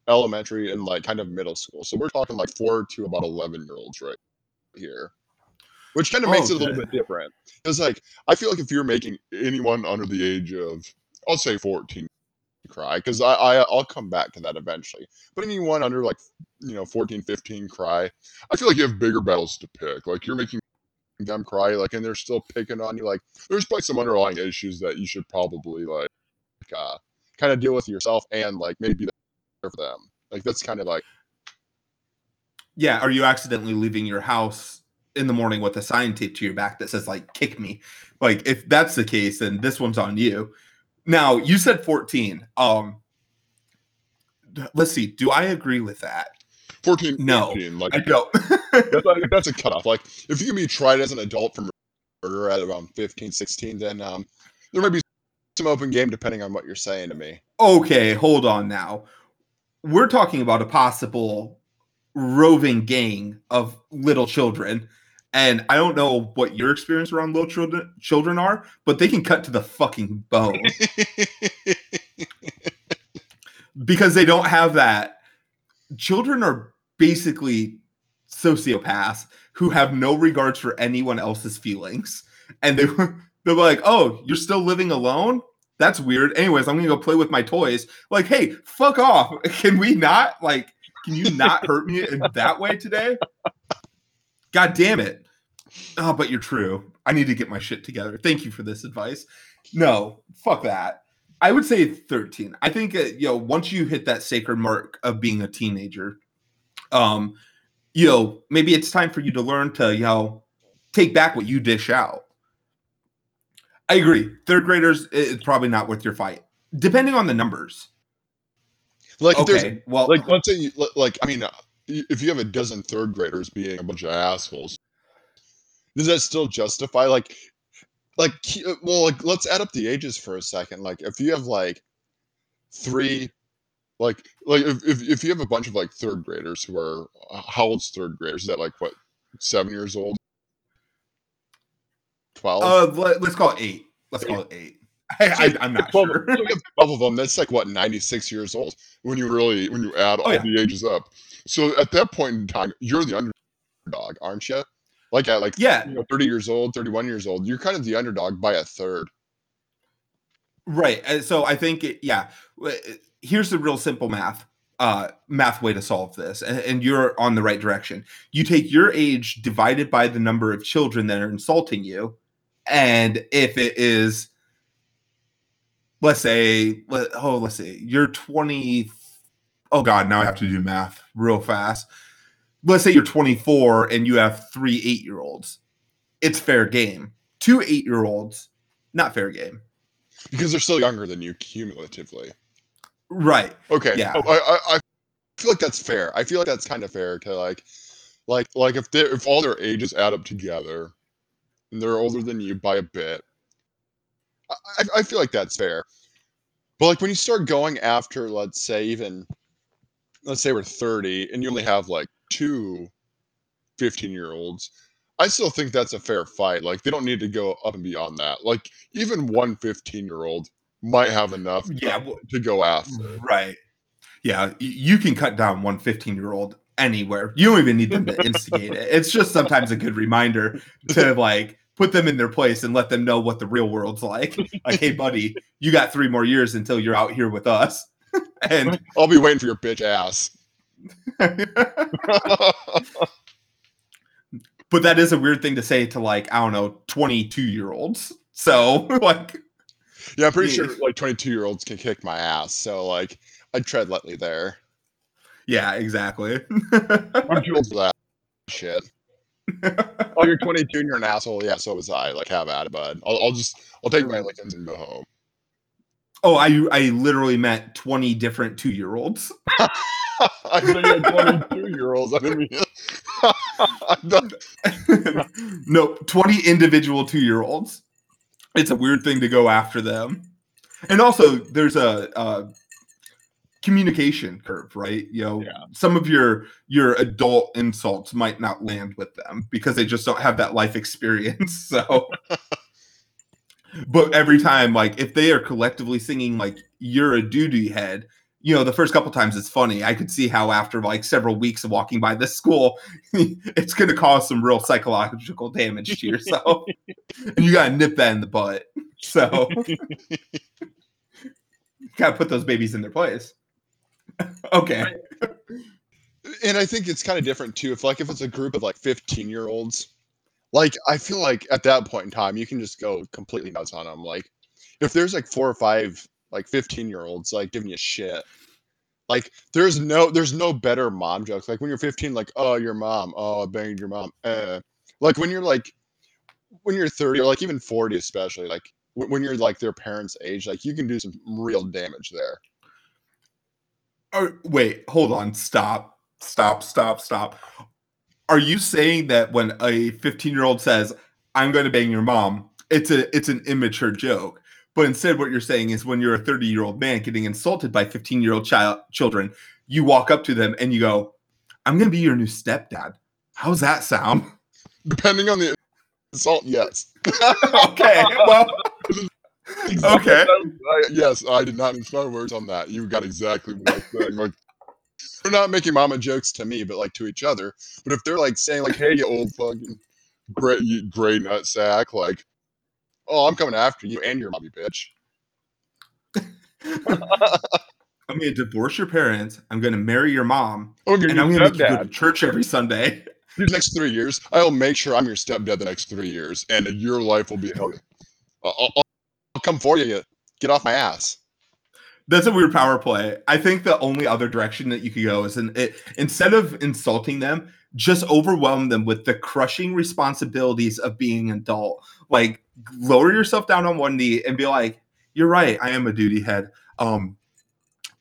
elementary and like kind of middle school. So we're talking like four to about eleven year olds right here, which kind of makes it a little bit different. It's like I feel like if you're making anyone under the age of, I'll say fourteen, cry because I, I I'll come back to that eventually. But anyone under like you know 14, 15 cry, I feel like you have bigger battles to pick. Like you're making them cry, like, and they're still picking on you. Like there's probably some underlying issues that you should probably like uh, kind of deal with yourself and like maybe for them. Like that's kind of like yeah. Are you accidentally leaving your house in the morning with a sign taped to your back that says like "kick me"? Like if that's the case, then this one's on you. Now you said 14. Um, let's see. Do I agree with that? 14, No, 15, like I don't. that's, a, that's a [laughs] cutoff. Like if you can be tried as an adult from murder at around 15, 16, then um there might be some open game depending on what you're saying to me. okay, hold on now. We're talking about a possible roving gang of little children. And I don't know what your experience around little children children are, but they can cut to the fucking bone [laughs] because they don't have that. Children are basically sociopaths who have no regards for anyone else's feelings. And they [laughs] they're like, "Oh, you're still living alone? That's weird." Anyways, I'm going to go play with my toys. Like, "Hey, fuck off. [laughs] Can we not like can you not [laughs] hurt me in that way today?" God damn it. Oh, but you're true. I need to get my shit together. Thank you for this advice. No, fuck that. I would say 13. I think uh, you know once you hit that sacred mark of being a teenager, um, you know maybe it's time for you to learn to you know take back what you dish out. I agree. Third graders, it's probably not worth your fight, depending on the numbers. Like if there's Okay, well, like let's say you, like I mean uh, if you have a dozen third graders being a bunch of assholes, does that still justify like like uh, well like let's add up the ages for a second. Like if you have like three like like if if, if you have a bunch of like third graders who are uh, how old's third graders? Is that like what seven years old? Twelve? uh, let, us call it eight. Let's call it eight. [laughs] I, I, am not 12, sure. 12 of them. That's like what 96 years old when you really when you add all Oh, yeah. the ages up. So at that point in time, you're the underdog, aren't you? Like at like Yeah, you know, 30 years old, 31 years old, you're kind of the underdog by a third. right. Uh, So I think, it, yeah. uh, Here's the real simple math, uh, math way to solve this, and, and you're on the right direction. You take your age divided by the number of children that are insulting you, and if it is, let's say, let, oh, let's see, you're 20. Oh God, now I have to do math real fast. Let's say you're 24 and you have three eight year olds. It's fair game. Two eight year olds, not fair game. Because they're still younger than you cumulatively. Right. Okay. Yeah. Oh, I, I, I feel like that's fair. I feel like that's kind of fair to like, like, like if they if all their ages add up together, and they're older than you by a bit, I, I- I feel like that's fair. But like when you start going after, let's say even, let's say we're 30 and you only have like two 15 year olds, I still think that's a fair fight. Like they don't need to go up and beyond that. Like even one 15 year old might have enough Yeah. well, to go after. Right. Yeah. You can cut down one 15 year old anywhere. You don't even need them to instigate it. It's just sometimes a good reminder to like put them in their place and let them know what the real world's like. Like, hey, buddy, you got three more years until you're out here with us. [laughs] and I'll be waiting for your bitch ass. [laughs] but that is a weird thing to say to like, I don't know, 22 year olds. So [laughs] like yeah, I'm pretty Yeah. sure like 22 year olds can kick my ass. So like, I'd tread lightly there. yeah, exactly. I'm too old for that shit. Oh, you're 22 and you're an asshole. Yeah, so was I. Like, have at it, bud. I'll, I'll just, I'll take my lickings and go home. Oh, I I literally met 20 different two year olds. [laughs] I think you're 22 year olds. I didn't mean. [laughs] No, 20 individual two year olds. It's a weird thing to go after them. And also, there's a, uh communication curve, right? You know, Yeah. some of your your adult insults might not land with them because they just don't have that life experience. [laughs] So, but every time, like if they are collectively singing like "You're a duty head," you know, the first couple times it's funny. I could see how after like several weeks of walking by this school, [laughs] it's going to cause some real psychological damage to yourself, [laughs] and you got to nip that in the butt. So, [laughs] got to put those babies in their place. okay. and I think it's kind of different too. If like if it's a group of like 15 year olds, like I feel like at that point in time you can just go completely nuts on them. Like if there's like four or five like 15 year olds like giving you shit, like there's no there's no better mom jokes. Like when you're 15, like oh your mom, oh I banged your mom. Uh. Like when you're like when you're 30 or like even 40 especially like wh- when you're like their parents' age, like you can do some real damage there. Oh, wait, hold on. Stop. Stop. Stop. Stop. Are you saying that when a 15 year old says, "I'm going to bang your mom," it's a it's an immature joke? But instead, what you're saying is when you're a 30 year old man getting insulted by 15 year old child children, you walk up to them and you go, "I'm going to be your new stepdad." How's that sound? Depending on the insult, yes. [laughs] okay. Well. [laughs] Okay. I, yes, I did not mince my words on that. You got exactly what I said. Like, they're not making mama jokes to me, but like to each other. But if they're like saying like, "Hey, you old fucking gray, you gray nut sack," like, "Oh, I'm coming after you and your mommy bitch." I'm to divorce your parents. I'm going to marry your mom, I'm gonna and I'm gonna make you go to church every Sunday. These next three years, I'll make sure I'm your stepdad the next three years, and your life will be hell. I'll, I'll, I'll come for you. Get off my ass. That's a weird power play. I think the only other direction that you could go is in, it, instead of insulting them, just overwhelm them with the crushing responsibilities of being an adult. Like lower yourself down on one knee and be like, "You're right. I am a duty head. Um,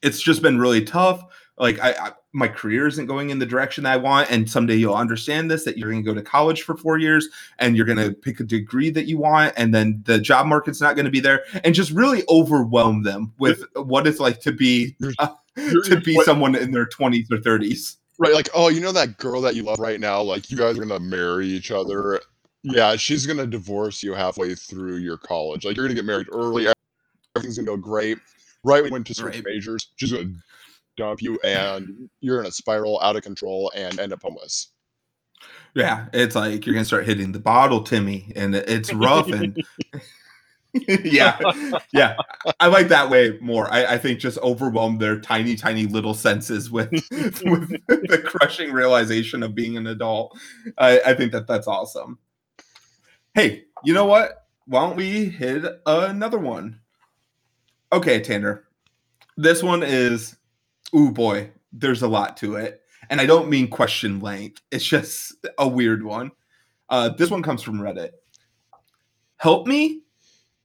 it's just been really tough. Like I, I my career isn't going in the direction I want, and someday you'll understand this that you're going to go to college for four years and you're going to pick a degree that you want, and then the job market's not going to be there, and just really overwhelm them with what it's like to be uh, to be someone in their 20s or 30s. Right, like, oh, you know that girl that you love right now? Like, you guys are gonna marry each other. Yeah, she's gonna divorce you halfway through your college. Like, you're gonna get married early everything's gonna go great. Right when you went to switch Right. majors, she's gonna dump you, and you're in a spiral out of control and end up homeless. Yeah, it's like you're gonna start hitting the bottle, Timmy, and it's rough and [laughs] yeah, yeah. I like that way more. I, I think just overwhelm their tiny, tiny little senses with [laughs] with the crushing realization of being an adult. I, I think that that's awesome. Hey, you know what? Why don't we hit another one? Okay, Tanner. This one is, ooh boy, there's a lot to it. And I don't mean question length. It's just a weird one. Uh, this one comes from Reddit. Help me.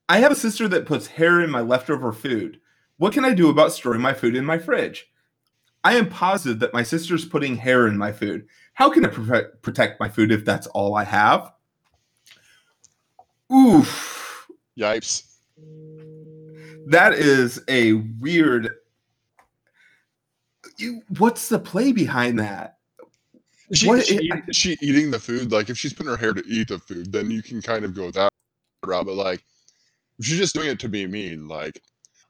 I have a sister that puts hair in my leftover food. What can I do about storing my food in my fridge? I am positive that my sister's putting hair in my food. How can I protect protect my food if that's all I have? Oof. Yipes. That is a weird. You, what's the play behind that? she, What she, is she eating the food? Like, if she's putting her hair to eat the food, then you can kind of go that route. But like, if she's just doing it to be mean, like,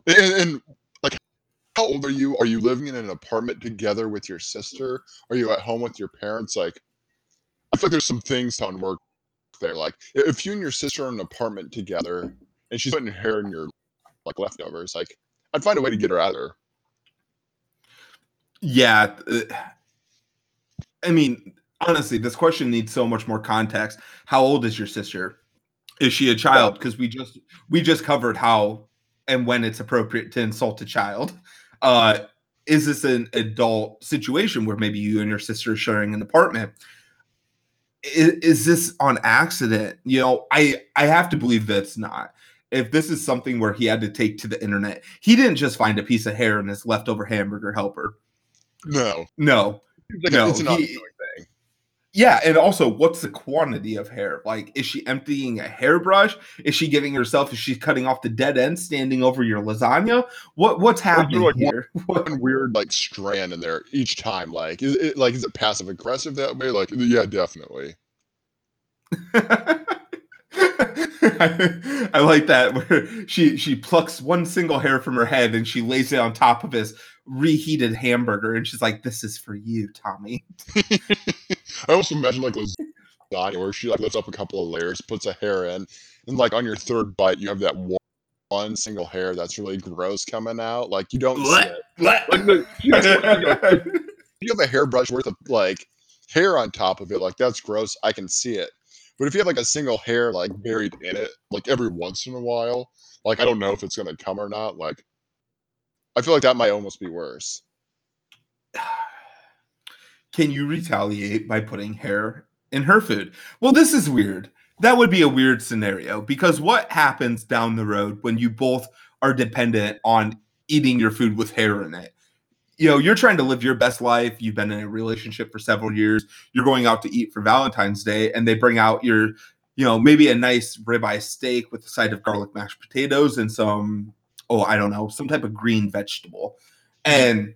and, and like, how old are you? Are you living in an apartment together with your sister? Are you at home with your parents? Like, I feel like there's some things to unwork there. Like, if you and your sister are in an apartment together and she's putting hair in your like leftovers, like, I'd find a way to get her out of there. Yeah. uh, I mean, honestly, this question needs so much more context. How old is your sister? Is she a child? Because we just we just covered how and when it's appropriate to insult a child. Uh, is this an adult situation where maybe you and your sister are sharing an apartment? Is, is this on accident? You know, I I have to believe that's not. If this is something where he had to take to the internet, he didn't just find a piece of hair in his leftover hamburger helper. No, No, like No, it's an he- thing. yeah, and also, what's the quantity of hair? Like, is she emptying a hairbrush? Is she giving herself? Is she cutting off the dead end, standing over your lasagna? What what's happening like, here? [laughs] What- one weird like strand in there each time. Like, is it like is it passive aggressive that way? Like, yeah, definitely. I, [laughs] I like that where she she plucks one single hair from her head and she lays it on top of his reheated hamburger, and she's like, "This is for you, Tommy." [laughs] I also imagine like lasagna where she like lifts up a couple of layers, puts a hair in, and like on your third bite, you have that one, one single hair that's really gross coming out. Like you don't see it. [laughs] Like, the, you have- [laughs] you have a hairbrush worth of like hair on top of it, like that's gross. I can see it. But if you have like a single hair like buried in it, like every once in a while, like I don't know if it's gonna come or not. Like I feel like that might almost be worse. [sighs] Can you retaliate by putting hair in her food? Well, this is weird. That would be a weird scenario because what happens down the road when you both are dependent on eating your food with hair in it? You know, you're trying to live your best life. You've been in a relationship for several years. You're going out to eat for Valentine's Day, and they bring out your, you know, maybe a nice ribeye steak with a side of garlic mashed potatoes and some, oh, I don't know, some type of green vegetable. And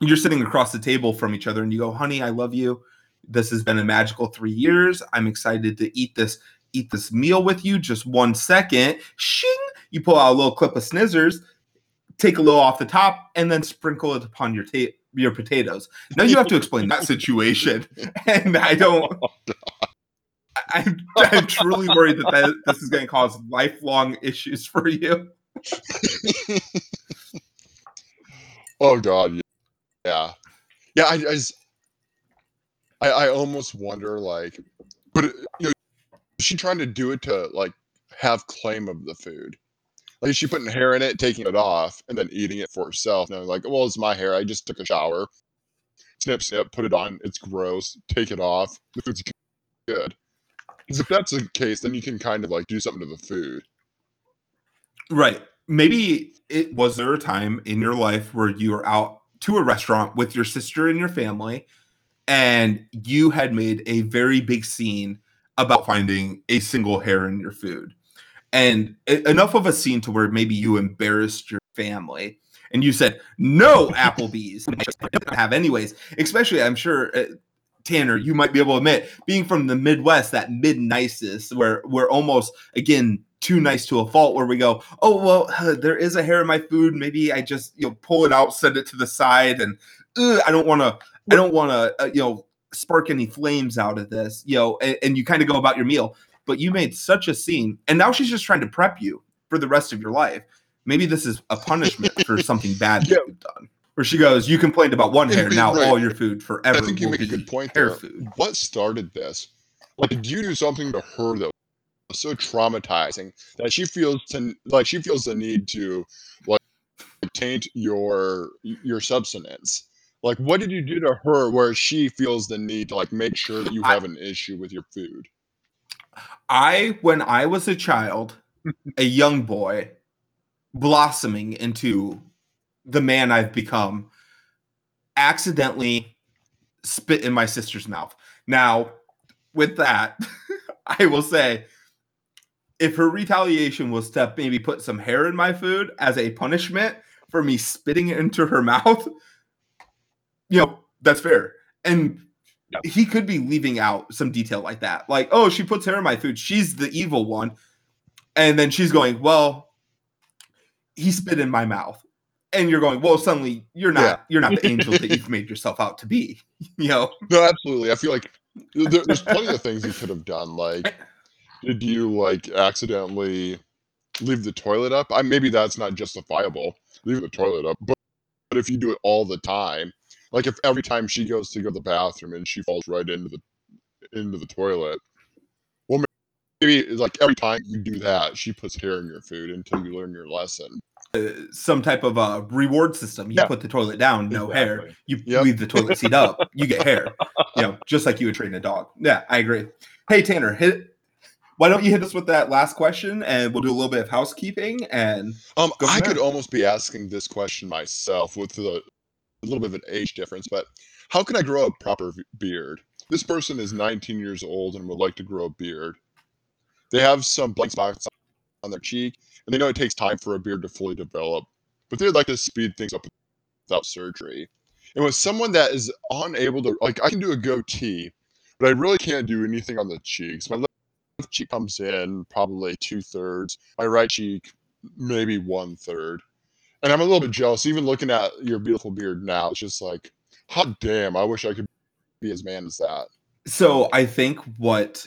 you're sitting across the table from each other and you go, honey, I love you. This has been a magical three years. I'm excited to eat this, eat this meal with you. Just one second. Shing. You pull out a little clip of snizzers, take a little off the top, and then sprinkle it upon your ta- your potatoes. Now you have to explain that situation. [laughs] [laughs] And I don't oh, I, I'm, I'm truly worried that, that this is going to cause lifelong issues for you. [laughs] Oh god, yeah. Yeah. I, I just I, I almost wonder like but you know is she trying to do it to like have claim of the food? Like is she putting hair in it, taking it off, and then eating it for herself? No, like, well, it's my hair. I just took a shower. Snip, snip, put it on. It's gross. Take it off. The food's good. 'Cause if that's the case, then you can kind of like do something to the food. Right. Maybe it was there a time in your life where you were out to a restaurant with your sister and your family, and you had made a very big scene about finding a single hair in your food. And enough of a scene to where maybe you embarrassed your family and you said, No, Applebee's. [laughs] Have, anyways. Especially, I'm sure. Uh, Tanner, you might be able to admit, being from the Midwest, that mid nicest, where we're almost again too nice to a fault where we go, oh well, uh, there is a hair in my food. Maybe I just you know pull it out, set it to the side, and uh, I don't want to. I don't want to uh, you know spark any flames out of this, you know. And, and you kind of go about your meal, but you made such a scene, and now she's just trying to prep you for the rest of your life. Maybe this is a punishment for [laughs] something bad Yeah. you've done. Where she goes, you complained about one hair, now right. all your food forever. I think you make a good point hair there. food. What started this? Like, did you do something to her that so traumatizing that she feels to like she feels the need to like taint your your substance? Like, what did you do to her where she feels the need to like make sure that you I- have an issue with your food? I, when I was a child, [laughs] a young boy, blossoming into the man I've become, accidentally spit in my sister's mouth. Now, with that, [laughs] I will say if her retaliation was to maybe put some hair in my food as a punishment for me spitting it into her [laughs] mouth, you know, that's fair. And he could be leaving out some detail like that. Like, oh, she puts hair in my food. She's the evil one. And then she's going, well, he spit in my mouth. And you're going, well, suddenly you're not Yeah. you're not the angel that you've [laughs] made yourself out to be. [laughs] You know, No, absolutely. I feel like there, there's plenty of things you could have done. Like, did you like accidentally leave the toilet up? I maybe that's not justifiable. Leave the toilet up, but but if you do it all the time, like if every time she goes to go to the bathroom and she falls right into the into the toilet, well, maybe like every time you do that, she puts hair in your food until you learn your lesson. some type of uh, reward system. You Yeah. put the toilet down, no hair. You Yep. leave the toilet seat up, you get hair. You know, just like you would train a dog. Yeah, I agree. Hey Tanner, hit. Why don't you hit us with that last question, and we'll do a little bit of housekeeping. And Um, I could almost be asking this question myself with the, a little bit of an age difference, but how can I grow a proper beard? This person is 19 years old and would like to grow a beard. They have some blank spots on their cheek, and they know it takes time for a beard to fully develop, but they'd like to speed things up without surgery. And with someone that is unable to, like, I can do a goatee, but I really can't do anything on the cheeks. My cheek comes in probably two thirds, my right cheek maybe one third. And I'm a little bit jealous, even looking at your beautiful beard now. It's just like, hot damn, I wish I could be as man as that. so I think what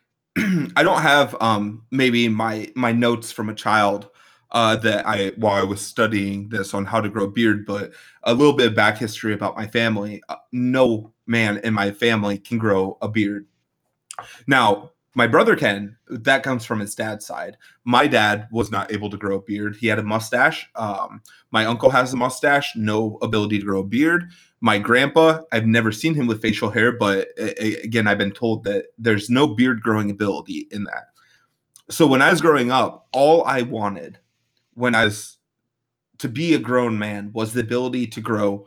[clears throat] I don't have um maybe my my notes from a child uh that I while I was studying this on how to grow beard, but a little bit of back history about my family. Uh, no man in my family can grow a beard. Now, my brother Ken, That comes from his dad's side. My dad was not able to grow a beard. He had a mustache. Um, my uncle has a mustache, no ability to grow a beard. My grandpa, I've never seen him with facial hair, but again, I've been told that there's no beard growing ability in that. So when I was growing up, all I wanted when I was to be a grown man was the ability to grow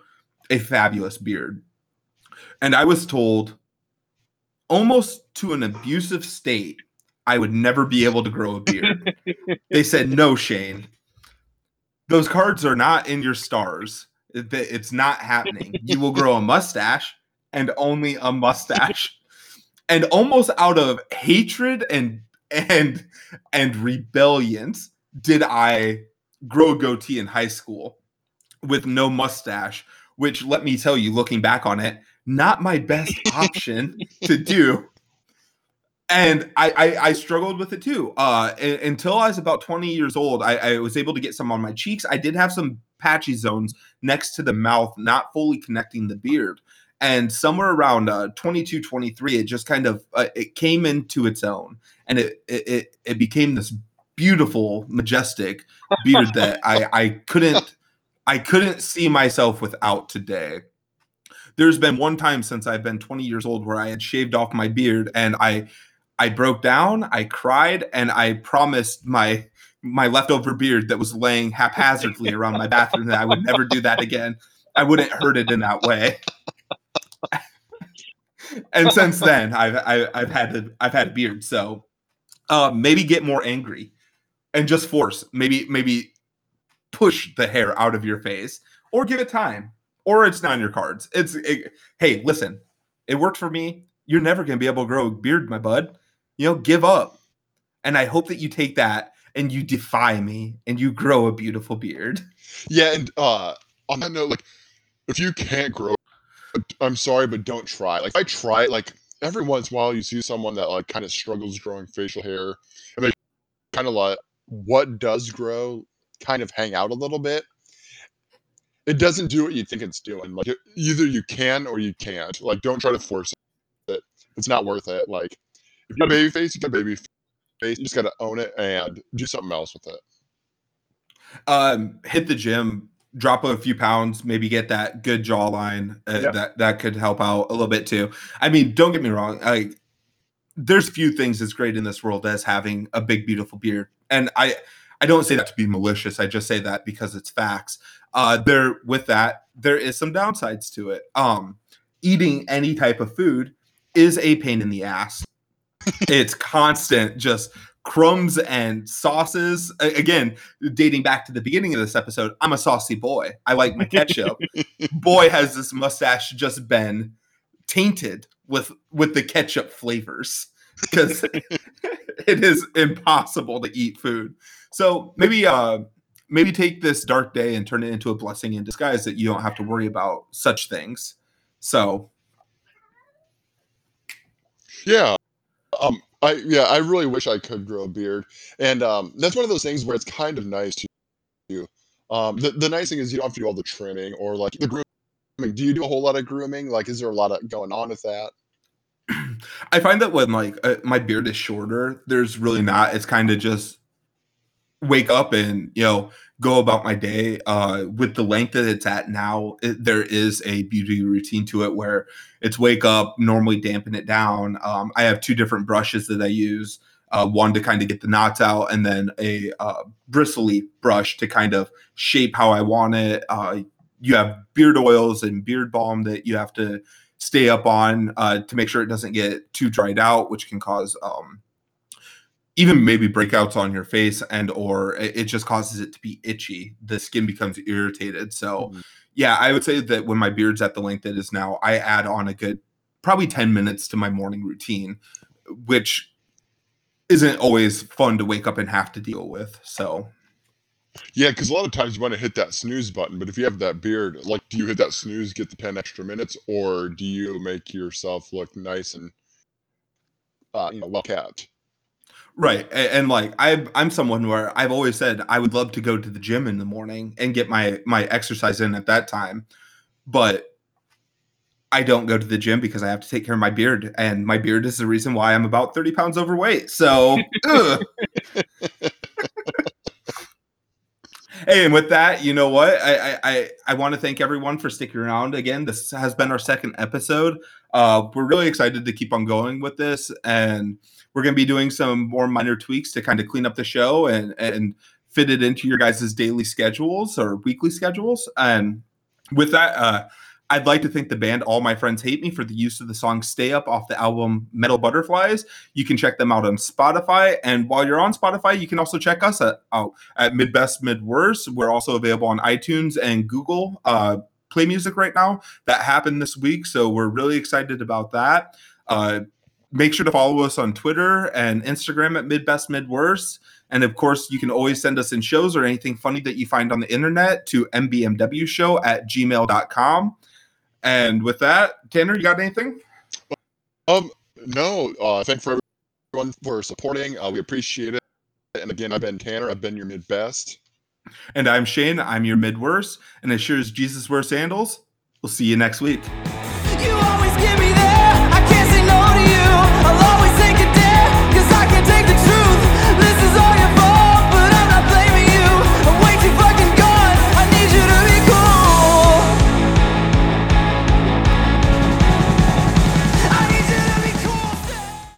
a fabulous beard. And I was told almost to an abusive state, I would never be able to grow a beard. [laughs] they said, No, Shane, those cards are not in your stars. It's not happening. [laughs] You will grow a mustache and only a mustache. And almost out of hatred and and and rebellions did I grow a goatee in high school with no mustache, which let me tell you, looking back on it, not my best option to [laughs] do. And I, I I struggled with it too. Uh, until I was about 20 years old, I, I was able to get some on my cheeks. I did have some patchy zones next to the mouth, not fully connecting the beard. And somewhere around uh, 22, 23, it just kind of uh, it came into its own, and it it it, it became this beautiful, majestic beard that I I couldn't I couldn't see myself without today. There's been one time since I've been 20 years old where I had shaved off my beard and I I broke down, I cried, and I promised my my leftover beard that was laying haphazardly around my bathroom that I would never do that again. I wouldn't hurt it in that way. [laughs] and since then, I've I, I've had a, I've had a beard. So uh, maybe get more angry and just force maybe maybe push the hair out of your face or give it time or it's not in your cards. It's it, hey, listen, it worked for me. You're never gonna be able to grow a beard, my bud. You know, give up. And I hope that you take that and you defy me and you grow a beautiful beard. Yeah, and uh on that note, like if you can't grow I'm sorry, but don't try. Like I try like every once in a while you see someone that like kind of struggles growing facial hair and they kind of like what does grow kind of hang out a little bit it doesn't do what you think it's doing like either you can or you can't like don't try to force it it's not worth it like if you're a baby face you got a baby face you just got to own it and do something else with it um hit the gym drop a few pounds, maybe get that good jawline. Uh, yeah. That that could help out a little bit too. I mean, don't get me wrong. Like, there's few things as great in this world as having a big, beautiful beard, and I I don't say that to be malicious. I just say that because it's facts. Uh, there with that, there is some downsides to it. Um, eating any type of food is a pain in the ass. it's constant, just crumbs and sauces. Again, dating back to the beginning of this episode, I'm a saucy boy. I like my ketchup. [laughs] boy, has this mustache just been tainted with with the ketchup flavors because [laughs] [laughs] it is impossible to eat food. So maybe uh maybe take this dark day and turn it into a blessing in disguise that you don't have to worry about such things. So yeah. Um I yeah, I really wish I could grow a beard, and um, that's one of those things where it's kind of nice to do. Um, the the nice thing is you don't have to do all the trimming or like the grooming. Do you do a whole lot of grooming? Like, is there a lot of going on with that? [clears throat] I find that when like uh, my beard is shorter, there's really not. It's kind of just wake up and you know go about my day uh with the length that it's at now it, there is a beauty routine to it where it's wake up normally dampen it down. Um i have two different brushes that i use uh, one to kind of get the knots out and then a uh, bristly brush to kind of shape how i want it. Uh you have beard oils and beard balm that you have to stay up on uh, to make sure it doesn't get too dried out which can cause um even maybe breakouts on your face and or it just causes it to be itchy. The skin becomes irritated. So mm-hmm. yeah i would say that when my beard's at the length it is now i add on a good probably 10 minutes to my morning routine which isn't always fun to wake up and have to deal with. So yeah because a lot of times you want to hit that snooze button but if you have that beard like do you hit that snooze get the 10 extra minutes or do you make yourself look nice and uh, you know well kept Right. And, like I I'm someone where I've always said I would love to go to the gym in the morning and get my my exercise in at that time. But I don't go to the gym because I have to take care of my beard and my beard is the reason why I'm about 30 pounds overweight. So [laughs] Hey, and with that, you know what? I I I want to thank everyone for sticking around again. This has been our second episode. Uh, we're really excited to keep on going with this, and we're going to be doing some more minor tweaks to kind of clean up the show and and fit it into your guys' daily schedules or weekly schedules. And with that, uh, I'd like to thank the band All My Friends Hate Me for the use of the song Stay Up off the album Metal Butterflies. You can check them out on Spotify. And while you're on Spotify, you can also check us at, out at Mid Best Mid Worst. We're also available on iTunes and Google uh, Play Music right now. That happened this week. So we're really excited about that. Uh, make sure to follow us on Twitter and Instagram at Mid Best Mid Worst. And of course, you can always send us in shows or anything funny that you find on the internet to mbmwshow at gmail.com. And with that, Tanner, you got anything? Um, no. Uh, thank for everyone for supporting. Uh, we appreciate it. And again, I've been Tanner. I've been your mid best. And I'm Shane. I'm your mid worst. And as sure as Jesus wears sandals, we'll see you next week.